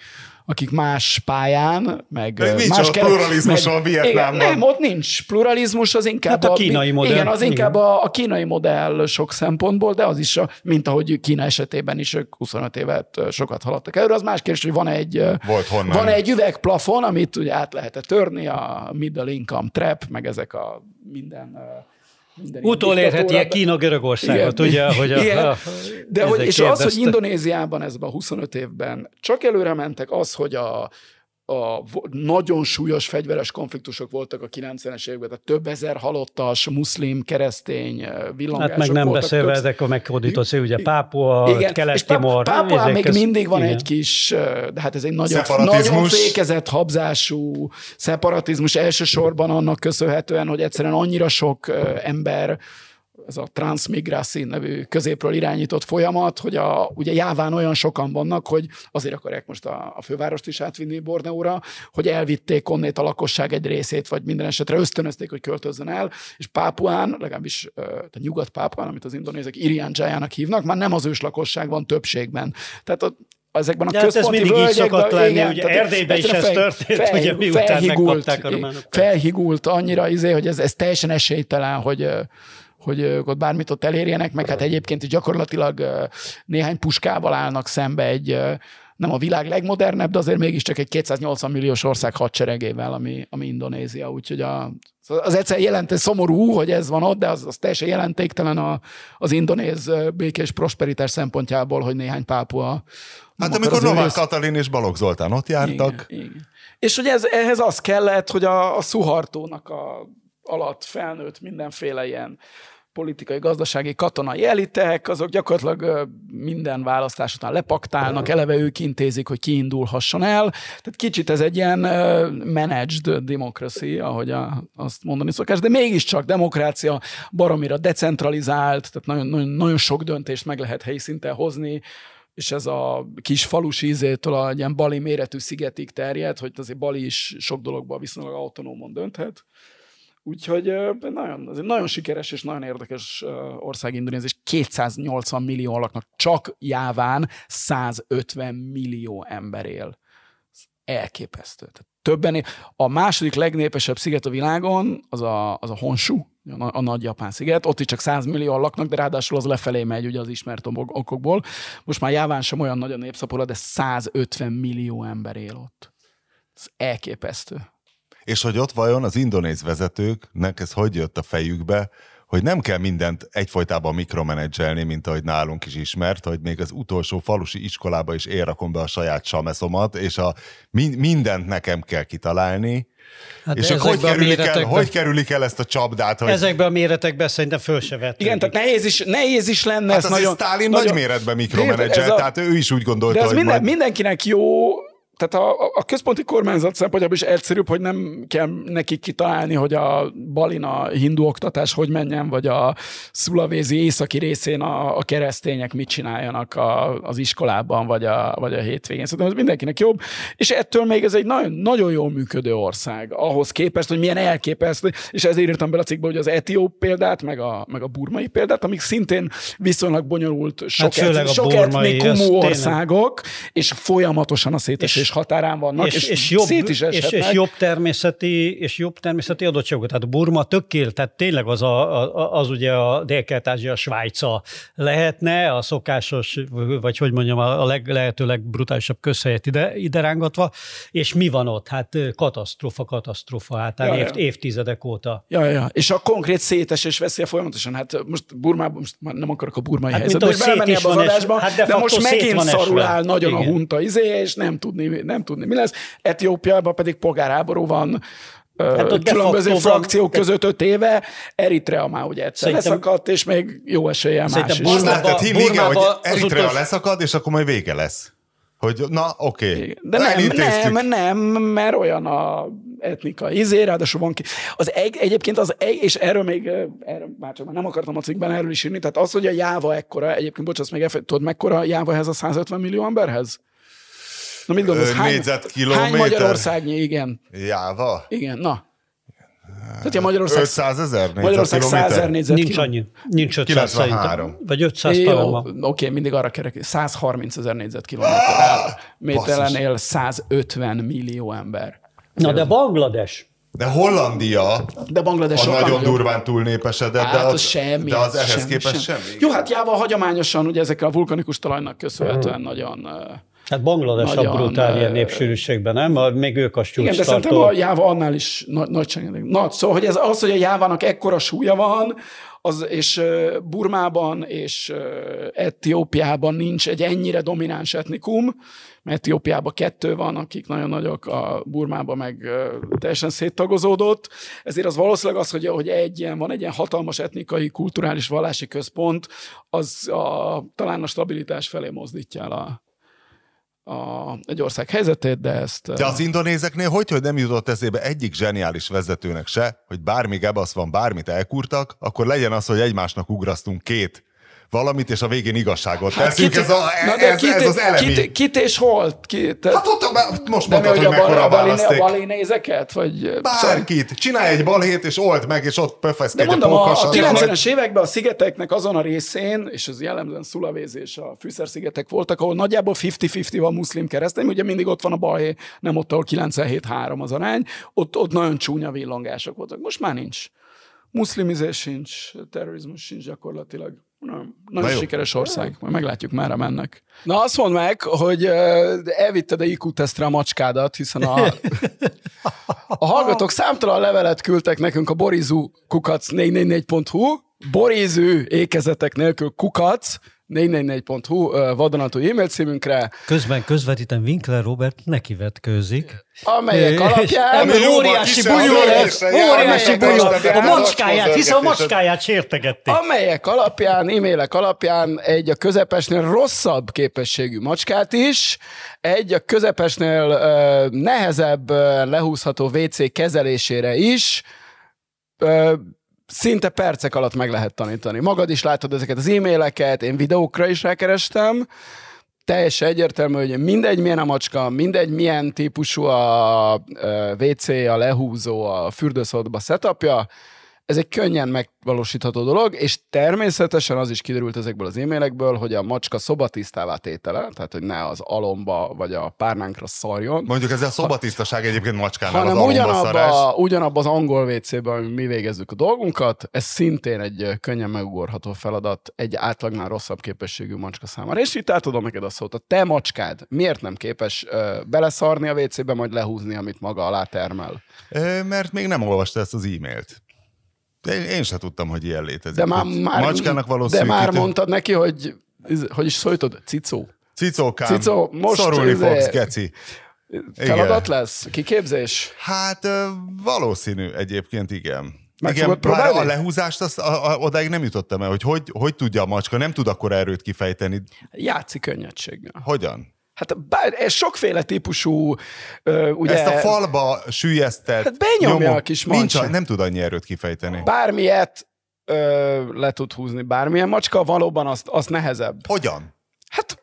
akik más pályán, meg nincs más ott pluralizmus van Vietnámban. Igen, nem, ott nincs pluralizmus, az inkább Hát a kínai modell. Igen, az Igen. inkább a, a kínai modell sok szempontból, de az is, a, mint ahogy Kína esetében is ők 25 évet sokat haladtak előre. Az más kérdés, hogy van egy, Volt honnan. van egy üvegplafon, amit ugye át lehet törni, a middle income trap, meg ezek a minden ö, minden ilyen Utolérheti diktatúra- Kína Görögországot, Igen. ugye, hogy a, Igen. a, de hogy, és az, hogy kérdezte. Indonéziában ezben a 25 évben csak előre mentek, az, hogy a, a nagyon súlyos fegyveres konfliktusok voltak a 90-es években, tehát több ezer halottas, muszlim, keresztény villangások Hát meg nem voltak. beszélve több- ezek a megfordított szó, ugye Pápua, Kelet-Timor. Páp- Pápuán ezek még köz- mindig van igen. egy kis, ö, de hát ez egy nagyon, nagyon fékezett, habzású szeparatizmus elsősorban annak köszönhetően, hogy egyszerűen annyira sok ö, ember ez a transmigráci nevű középről irányított folyamat, hogy a, ugye jáván olyan sokan vannak, hogy azért akarják most a, a fővárost is átvinni Borneóra, hogy elvitték onnét a lakosság egy részét, vagy minden esetre ösztönözték, hogy költözzön el, és Pápuán, legalábbis a nyugat Pápuán, amit az indonézek Irian Jajának hívnak, már nem az ős lakosság van többségben. Tehát ott ezekben a De hát ez központi mindig így völgyekben, szokott lenni, igen, ugye Erdélyben is ez történt, ugye miután megkapták a románok. felhigult annyira, izé, hogy ez, ez teljesen esélytelen, hogy hogy ők ott bármit ott elérjenek, meg hát egyébként is gyakorlatilag néhány puskával állnak szembe egy nem a világ legmodernebb, de azért mégiscsak egy 280 milliós ország hadseregével, ami, ami Indonézia. Úgyhogy a, az egyszer jelent, szomorú, hogy ez van ott, de az, az teljesen jelentéktelen a, az indonéz békés prosperitás szempontjából, hogy néhány pápua Hát amikor Novák rész- Katalin és Balogh Zoltán ott jártak, igen, igen. És hogy ez, ehhez az kellett, hogy a, a Szuhartónak a, alatt felnőtt mindenféle ilyen politikai, gazdasági, katonai elitek, azok gyakorlatilag minden választás után lepaktálnak, eleve ők intézik, hogy kiindulhasson el. Tehát kicsit ez egy ilyen managed democracy, ahogy a, azt mondani szokás, de mégiscsak demokrácia baromira decentralizált, tehát nagyon, nagyon, nagyon sok döntést meg lehet helyi szinten hozni, és ez a kis falus ízétől a ilyen Bali méretű szigetig terjed, hogy azért Bali is sok dologban viszonylag autonómon dönthet. Úgyhogy nagyon, egy nagyon sikeres és nagyon érdekes ország Indonézia, és 280 millió laknak, csak Jáván 150 millió ember él. Ez elképesztő. Tehát többen él. A második legnépesebb sziget a világon az a, az a Honshu, a, a nagy japán sziget, ott is csak 100 millió laknak, de ráadásul az lefelé megy ugye az ismert ok- okokból. Most már Jáván sem olyan nagy a népszapora, de 150 millió ember él ott. Ez elképesztő. És hogy ott vajon az indonéz vezetőknek ez hogy jött a fejükbe, hogy nem kell mindent egyfolytában mikromenedzselni, mint ahogy nálunk is ismert, hogy még az utolsó falusi iskolába is én rakom be a saját sameszomat, és a min- mindent nekem kell kitalálni, Hát és akkor hogy kerülik, el, hogy kerülik el ezt a csapdát, hogy Ezekben a méretekben szerintem föl se vett. Igen, tehát nehéz is, nehéz is lenne. Hát azért nagyon, Stalin nagyon- nagy méretben Ez a- tehát ő is úgy gondolta, De ez hogy minden, majd... mindenkinek jó, tehát a, a központi kormányzat szempontjából is egyszerűbb, hogy nem kell nekik kitalálni, hogy a Balina hindu oktatás hogy menjen, vagy a szulavézi északi részén a, a keresztények mit csináljanak a, az iskolában, vagy a, vagy a hétvégén. Szerintem ez mindenkinek jobb, és ettől még ez egy nagyon, nagyon jól működő ország, ahhoz képest, hogy milyen elképesztő, és ezért írtam bele a cikkbe, hogy az etióp példát, meg a, meg a burmai példát, amik szintén viszonylag bonyolult, sok, Hát et, sok burmai, etnikumú tényleg- országok, és folyamatosan a szétesés határán vannak, és, és, és, jobb, szét is és, eshetnek. és jobb természeti, és jobb természeti adottságok. Tehát Burma tökél, tehát tényleg az, a, a, az ugye a Dél-Kelet-Ázsia Svájca lehetne, a szokásos, vagy hogy mondjam, a leg, lehető legbrutálisabb közhelyet ide, ide rángatva, és mi van ott? Hát katasztrófa, katasztrófa, hát Ja, ja, ja. év, évtizedek óta. Ja, ja. És a konkrét szétesés veszélye folyamatosan. Hát most Burmában, most már nem akarok a burmai Hát, helyzetbe szét belemenni ebbe az adásba, hát de de most megint szarul áll nagyon Igen. a hunta izé, és nem tudni, nem tudni mi lesz. Etiópiában pedig polgárháború van, Hát ott különböző facto van- frakciók között öt éve, Eritrea már ugye egyszer Szerintem- leszakadt, és még jó eséllyel más is. Azt lehetett hinni, igen, hogy Eritrea utolsó- leszakad, és akkor majd vége lesz. Hogy na, oké. Okay. De nem, nem, nem, mert olyan a etnika izé, ráadásul van ki. Az egy, egyébként az egy, és erről még, erről már csak már nem akartam a cikkben erről is írni, tehát az, hogy a Jáva ekkora, egyébként bocs, azt még elfe, tudod, mekkora a Jáva ez a 150 millió emberhez? Na mit gondolsz? Hány, négyzetkilométer? hány Magyarországnyi, igen. Jáva? Igen, na. Tehát, ja, Magyarország, 500 ezer Magyarország 100 ezer? Nincs annyi. Nincs 500 93. szerintem. Vagy 500 Jó, talán oké, mindig arra kerek, 130 ezer négyzetkilométer basszus. él 150 millió ember. Na de Bangladesh. De Hollandia De Bangladesh a nagyon nagyobb. durván túlnépesedett, de, Hát az, az semmi. de az ez ehhez képest semmi. Jó, hát Jáva hagyományosan ugye ezekkel a vulkanikus talajnak köszönhetően nagyon... Hát Bangladesh Nagyon, a brutál népsűrűségben, nem? Még ők a Igen, de szerintem a Jáva annál is nagy, nagyságrendileg. Nagy, szóval, hogy ez az, hogy a Jávának ekkora súlya van, az, és Burmában és Etiópiában nincs egy ennyire domináns etnikum, mert Etiópiában kettő van, akik nagyon nagyok, a Burmában meg teljesen széttagozódott. Ezért az valószínűleg az, hogy, hogy egy ilyen, van egy ilyen hatalmas etnikai, kulturális, vallási központ, az a, talán a stabilitás felé mozdítja el a, a, egy ország helyzetét, de ezt... De az indonézeknél hogy, hogy nem jutott eszébe egyik zseniális vezetőnek se, hogy bármi gebasz van, bármit elkurtak, akkor legyen az, hogy egymásnak ugrasztunk két valamit, és a végén igazságot teszünk. kit- ez, a, Hát Na de ez, kit, ez az elemi. Kit, kit és hol? Ki, te, Hát ott most mondtad, hogy a, mekkora a, a balinézeket? Vagy, Bárkit. Csinálj egy balhét, és old meg, és ott pöfeszkedj a mondom, a, a pókassal. 90-es években a szigeteknek azon a részén, és ez jellemzően Szulavéz és a Fűszer-szigetek voltak, ahol nagyjából 50-50 van muszlim keresztény, ugye mindig ott van a balhé, nem ott, ahol 97-3 az arány, ott, ott nagyon csúnya villongások voltak. Most már nincs. Muszlimizés sincs, terrorizmus sincs gyakorlatilag. Nem, nagyon jó. sikeres ország, majd meglátjuk, merre mennek. Na azt mondd meg, hogy elvitted a IQ tesztre a macskádat, hiszen a, a hallgatók számtalan levelet küldtek nekünk a borizú kukac 444.hu, borizű ékezetek nélkül kukac 444.hu ö, vadonatúj e-mail címünkre, Közben közvetítem Winkler Robert nekivetkőzik. amelyek És alapján... jóval óriási bunyó az lesz, óriási amelyek bunyó. alapján A macskáját, hiszen a macskáját sértegették. amelyek alapján, e-mailek alapján egy a közepesnél rosszabb képességű macskát is, egy a közepesnél nehezebb lehúzható WC kezelésére is szinte percek alatt meg lehet tanítani. Magad is látod ezeket az e-maileket, én videókra is rákerestem, teljesen egyértelmű, hogy mindegy milyen a macska, mindegy milyen típusú a ö, WC, a lehúzó, a fürdőszobba setupja, ez egy könnyen megvalósítható dolog, és természetesen az is kiderült ezekből az e-mailekből, hogy a macska szobatisztává tétele, tehát hogy ne az alomba vagy a párnánkra szarjon, Mondjuk ez a szobatisztaság egyébként macskánál az hanem szarás. ugyanabba, ugyanabba az angol WC-ben, amiben mi végezzük a dolgunkat, ez szintén egy könnyen megugorható feladat egy átlagnál rosszabb képességű macska számára. És itt átadom neked a szót. A te macskád miért nem képes ö, beleszarni a WC-be, majd lehúzni, amit maga alá termel? Ö, Mert még nem olvasta ezt az e-mailt. Én, sem tudtam, hogy ilyen létezik. De már, már, Macskának való de már mondtad neki, hogy hogy is szólítod? Cicó. Cicókám, Cicó, most szorulni izé- fogsz, geci. Feladat lesz? Kiképzés? Hát valószínű egyébként, igen. Meg igen, bár a lehúzást, azt, a, a, odáig nem jutottam el, hogy, hogy hogy tudja a macska, nem tud akkor erőt kifejteni. Játszik könnyedséggel. Hogyan? Hát bár, ez sokféle típusú, ö, ugye... Ezt a falba sűjesztett Hát benyomja a kis nincs, macska. Nem tud annyi erőt kifejteni. Bármilyet ö, le tud húzni, bármilyen macska, valóban azt, azt nehezebb. Hogyan? Hát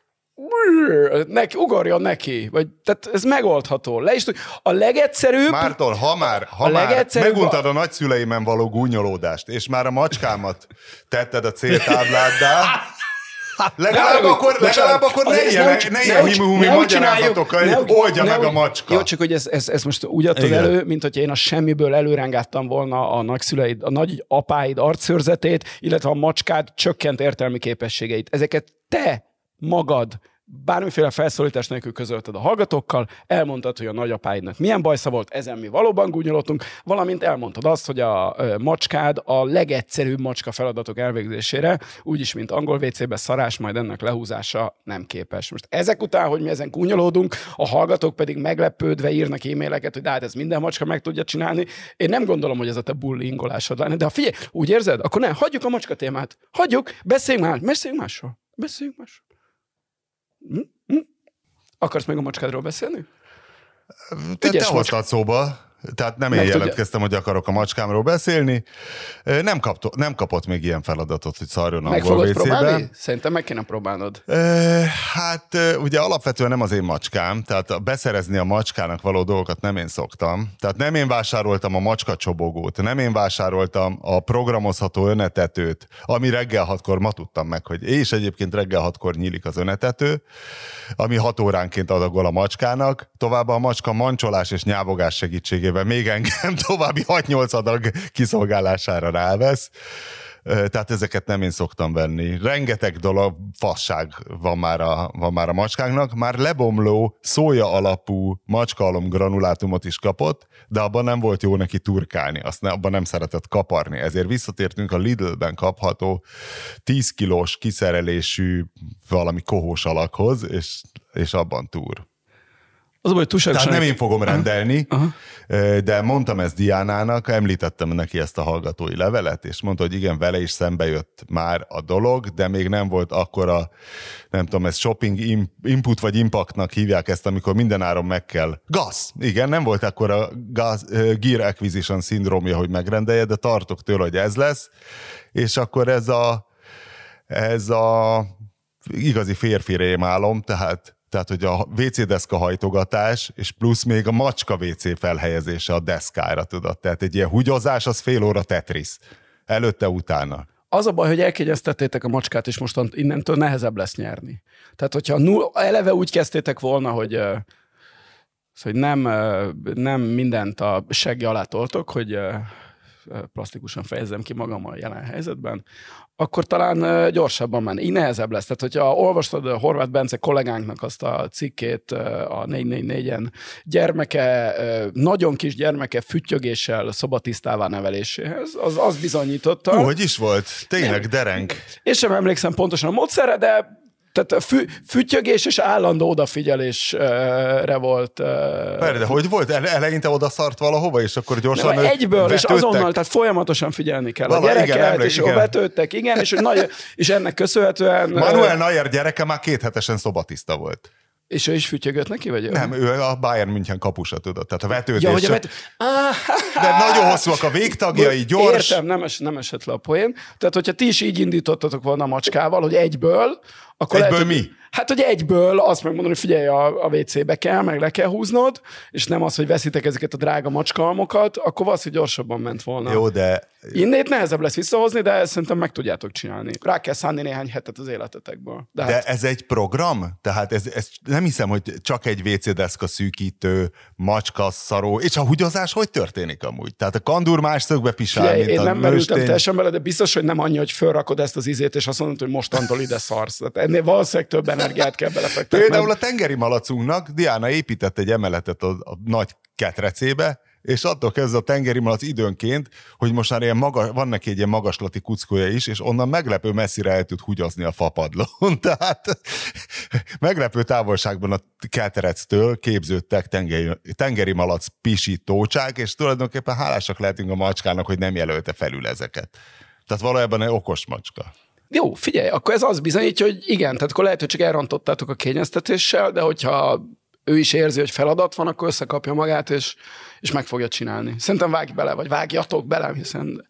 neki, ugorjon neki, vagy, tehát ez megoldható. Le is tud. A legegyszerűbb, Mártól, ha már, ha A már legegyszerűbb meguntad a nagyszüleimen való gúnyolódást, és már a macskámat tetted a céltábláddá, legalább akkor, legalább akkor ne ilyen, ne ilyen himi-humi magyarázatokkal, hogy oldja meg a macska. Jó, csak hogy ez, ez, ez most úgy adtad elő, mint hogyha én a semmiből előrengáttam volna a nagyszüleid, a nagy apáid arcszőrzetét, illetve a macskád csökkent értelmi képességeit. Ezeket te magad bármiféle felszólítás nélkül közölted a hallgatókkal, elmondtad, hogy a nagyapáidnak milyen bajsza volt, ezen mi valóban gúnyolottunk, valamint elmondtad azt, hogy a macskád a legegyszerűbb macska feladatok elvégzésére, úgyis, mint angol WC-be szarás, majd ennek lehúzása nem képes. Most ezek után, hogy mi ezen gúnyolódunk, a hallgatók pedig meglepődve írnak e-maileket, hogy hát ez minden macska meg tudja csinálni. Én nem gondolom, hogy ez a te bullyingolásod lenne, de ha figyelj, úgy érzed, akkor ne, hagyjuk a macska témát. Hagyjuk, beszéljünk már, beszéljünk másról. Beszéljünk másról. Hm? Hm? Akarsz még a macskádról beszélni? Te, te Ügyes hoztad szóba, tehát nem én tudja- jelentkeztem, hogy akarok a macskámról beszélni. Nem, kapto, nem kapott még ilyen feladatot, hogy szarjon Meg angol fogod próbálni? Szerintem meg kéne próbálnod. Hát ugye alapvetően nem az én macskám, tehát a beszerezni a macskának való dolgokat nem én szoktam. Tehát nem én vásároltam a macska csobogót, nem én vásároltam a programozható önetetőt, ami reggel hatkor ma tudtam meg, hogy és egyébként reggel hatkor nyílik az önetető, ami hat óránként adagol a macskának. Továbbá a macska mancsolás és nyávogás segítségével még engem további 6-8 adag kiszolgálására rávesz. Tehát ezeket nem én szoktam venni. Rengeteg dolog, fasság van már a, van már a macskánknak. Már lebomló, szója alapú macskaalom granulátumot is kapott, de abban nem volt jó neki turkálni, azt ne, abban nem szeretett kaparni. Ezért visszatértünk a Lidl-ben kapható 10 kilós kiszerelésű valami kohós alakhoz, és, és abban túr. Az a baj, túlságosan... Tehát nem én fogom rendelni, Aha. de mondtam ezt Diánának, említettem neki ezt a hallgatói levelet, és mondta, hogy igen, vele is szembe jött már a dolog, de még nem volt akkora, nem tudom, ez shopping input vagy impactnak hívják ezt, amikor minden áron meg kell. Gas! Igen, nem volt akkora gas, gear acquisition szindrómja, hogy megrendelje, de tartok tőle, hogy ez lesz, és akkor ez a ez a igazi férfi rémálom, tehát, tehát hogy a WC deszka hajtogatás, és plusz még a macska WC felhelyezése a deszkára, tudod. Tehát egy ilyen húgyozás, az fél óra Tetris. Előtte, utána. Az a baj, hogy elkegyeztettétek a macskát, és most innentől nehezebb lesz nyerni. Tehát, hogyha null, eleve úgy kezdtétek volna, hogy, ö, hogy nem, nem mindent a segge alá toltok, hogy plastikusan fejezzem ki magam a jelen helyzetben, akkor talán gyorsabban menni. Így nehezebb lesz. Tehát, hogyha olvastad a Horváth Bence kollégánknak azt a cikkét a 444-en, gyermeke, nagyon kis gyermeke füttyögéssel szobatisztává neveléséhez, az, az bizonyította. Hú, hogy is volt? Tényleg, dereng. Én sem emlékszem pontosan a módszerre, de tehát a fü, füttyögés és állandó odafigyelésre volt. Persze, de hogy volt? Ele- eleinte oda szart valahova, és akkor gyorsan ő- egyből, és vetődtek? azonnal, tehát folyamatosan figyelni kell Vala, a igen, gyereket, emlék- és igen. igen. vetődtek, igen, és, hogy nagy, és ennek köszönhetően... Manuel Neuer gyereke már két hetesen szobatiszta volt. És ő is fütyögött neki, vagy? Nem, ő a Bayern München kapusa, tudod. Tehát a vetődés. Ja, hogy a vet... De nagyon hosszúak a végtagjai, gyors. Értem, nem, es, nem esett le a poén. Tehát, hogyha ti is így indítottatok volna a macskával, hogy egyből, akkor Egyből lehet, mi? Hát, hogy egyből azt megmondani, hogy figyelj, a, a WC-be kell, meg le kell húznod, és nem az, hogy veszitek ezeket a drága macskalmokat, akkor valószínűleg gyorsabban ment volna. Jó, de Innét nehezebb lesz visszahozni, de ezt szerintem meg tudjátok csinálni. Rá kell szánni néhány hetet az életetekből. De, De hát, ez egy program? Tehát ez, ez nem hiszem, hogy csak egy WC deszka szűkítő, macska, szaró, és a húgyozás hogy történik amúgy? Tehát a kandur más szögbe pisál, Figyelj, mint én a nem merültem teljesen bele, de biztos, hogy nem annyi, hogy fölrakod ezt az izét, és azt mondod, hogy mostantól ide szarsz. Tehát ennél valószínűleg több energiát kell belefektetni. Például a tengeri malacunknak Diana épített egy emeletet a, a nagy ketrecébe, és attól kezdve a tengeri malac időnként, hogy most már ilyen maga, van neki egy ilyen magaslati kuckója is, és onnan meglepő messzire el tud húgyozni a fapadlón. Tehát meglepő távolságban a ketrectől képződtek tengeri, tengeri malac pisítócsák, és tulajdonképpen hálásak lehetünk a macskának, hogy nem jelölte felül ezeket. Tehát valójában egy okos macska. Jó, figyelj, akkor ez az bizonyítja, hogy igen, tehát akkor lehet, hogy csak elrontottátok a kényeztetéssel, de hogyha ő is érzi, hogy feladat van, akkor összekapja magát, és, és meg fogja csinálni. Szerintem vágj bele, vagy vágjatok bele, hiszen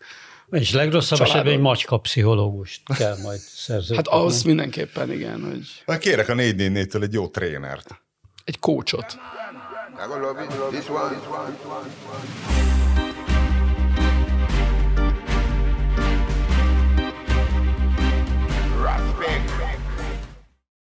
És legrosszabb Családod. esetben egy macska pszichológust kell majd szerződni. hát az mindenképpen igen, hogy Hát Kérek a 444-től egy jó trénert. egy kócsot.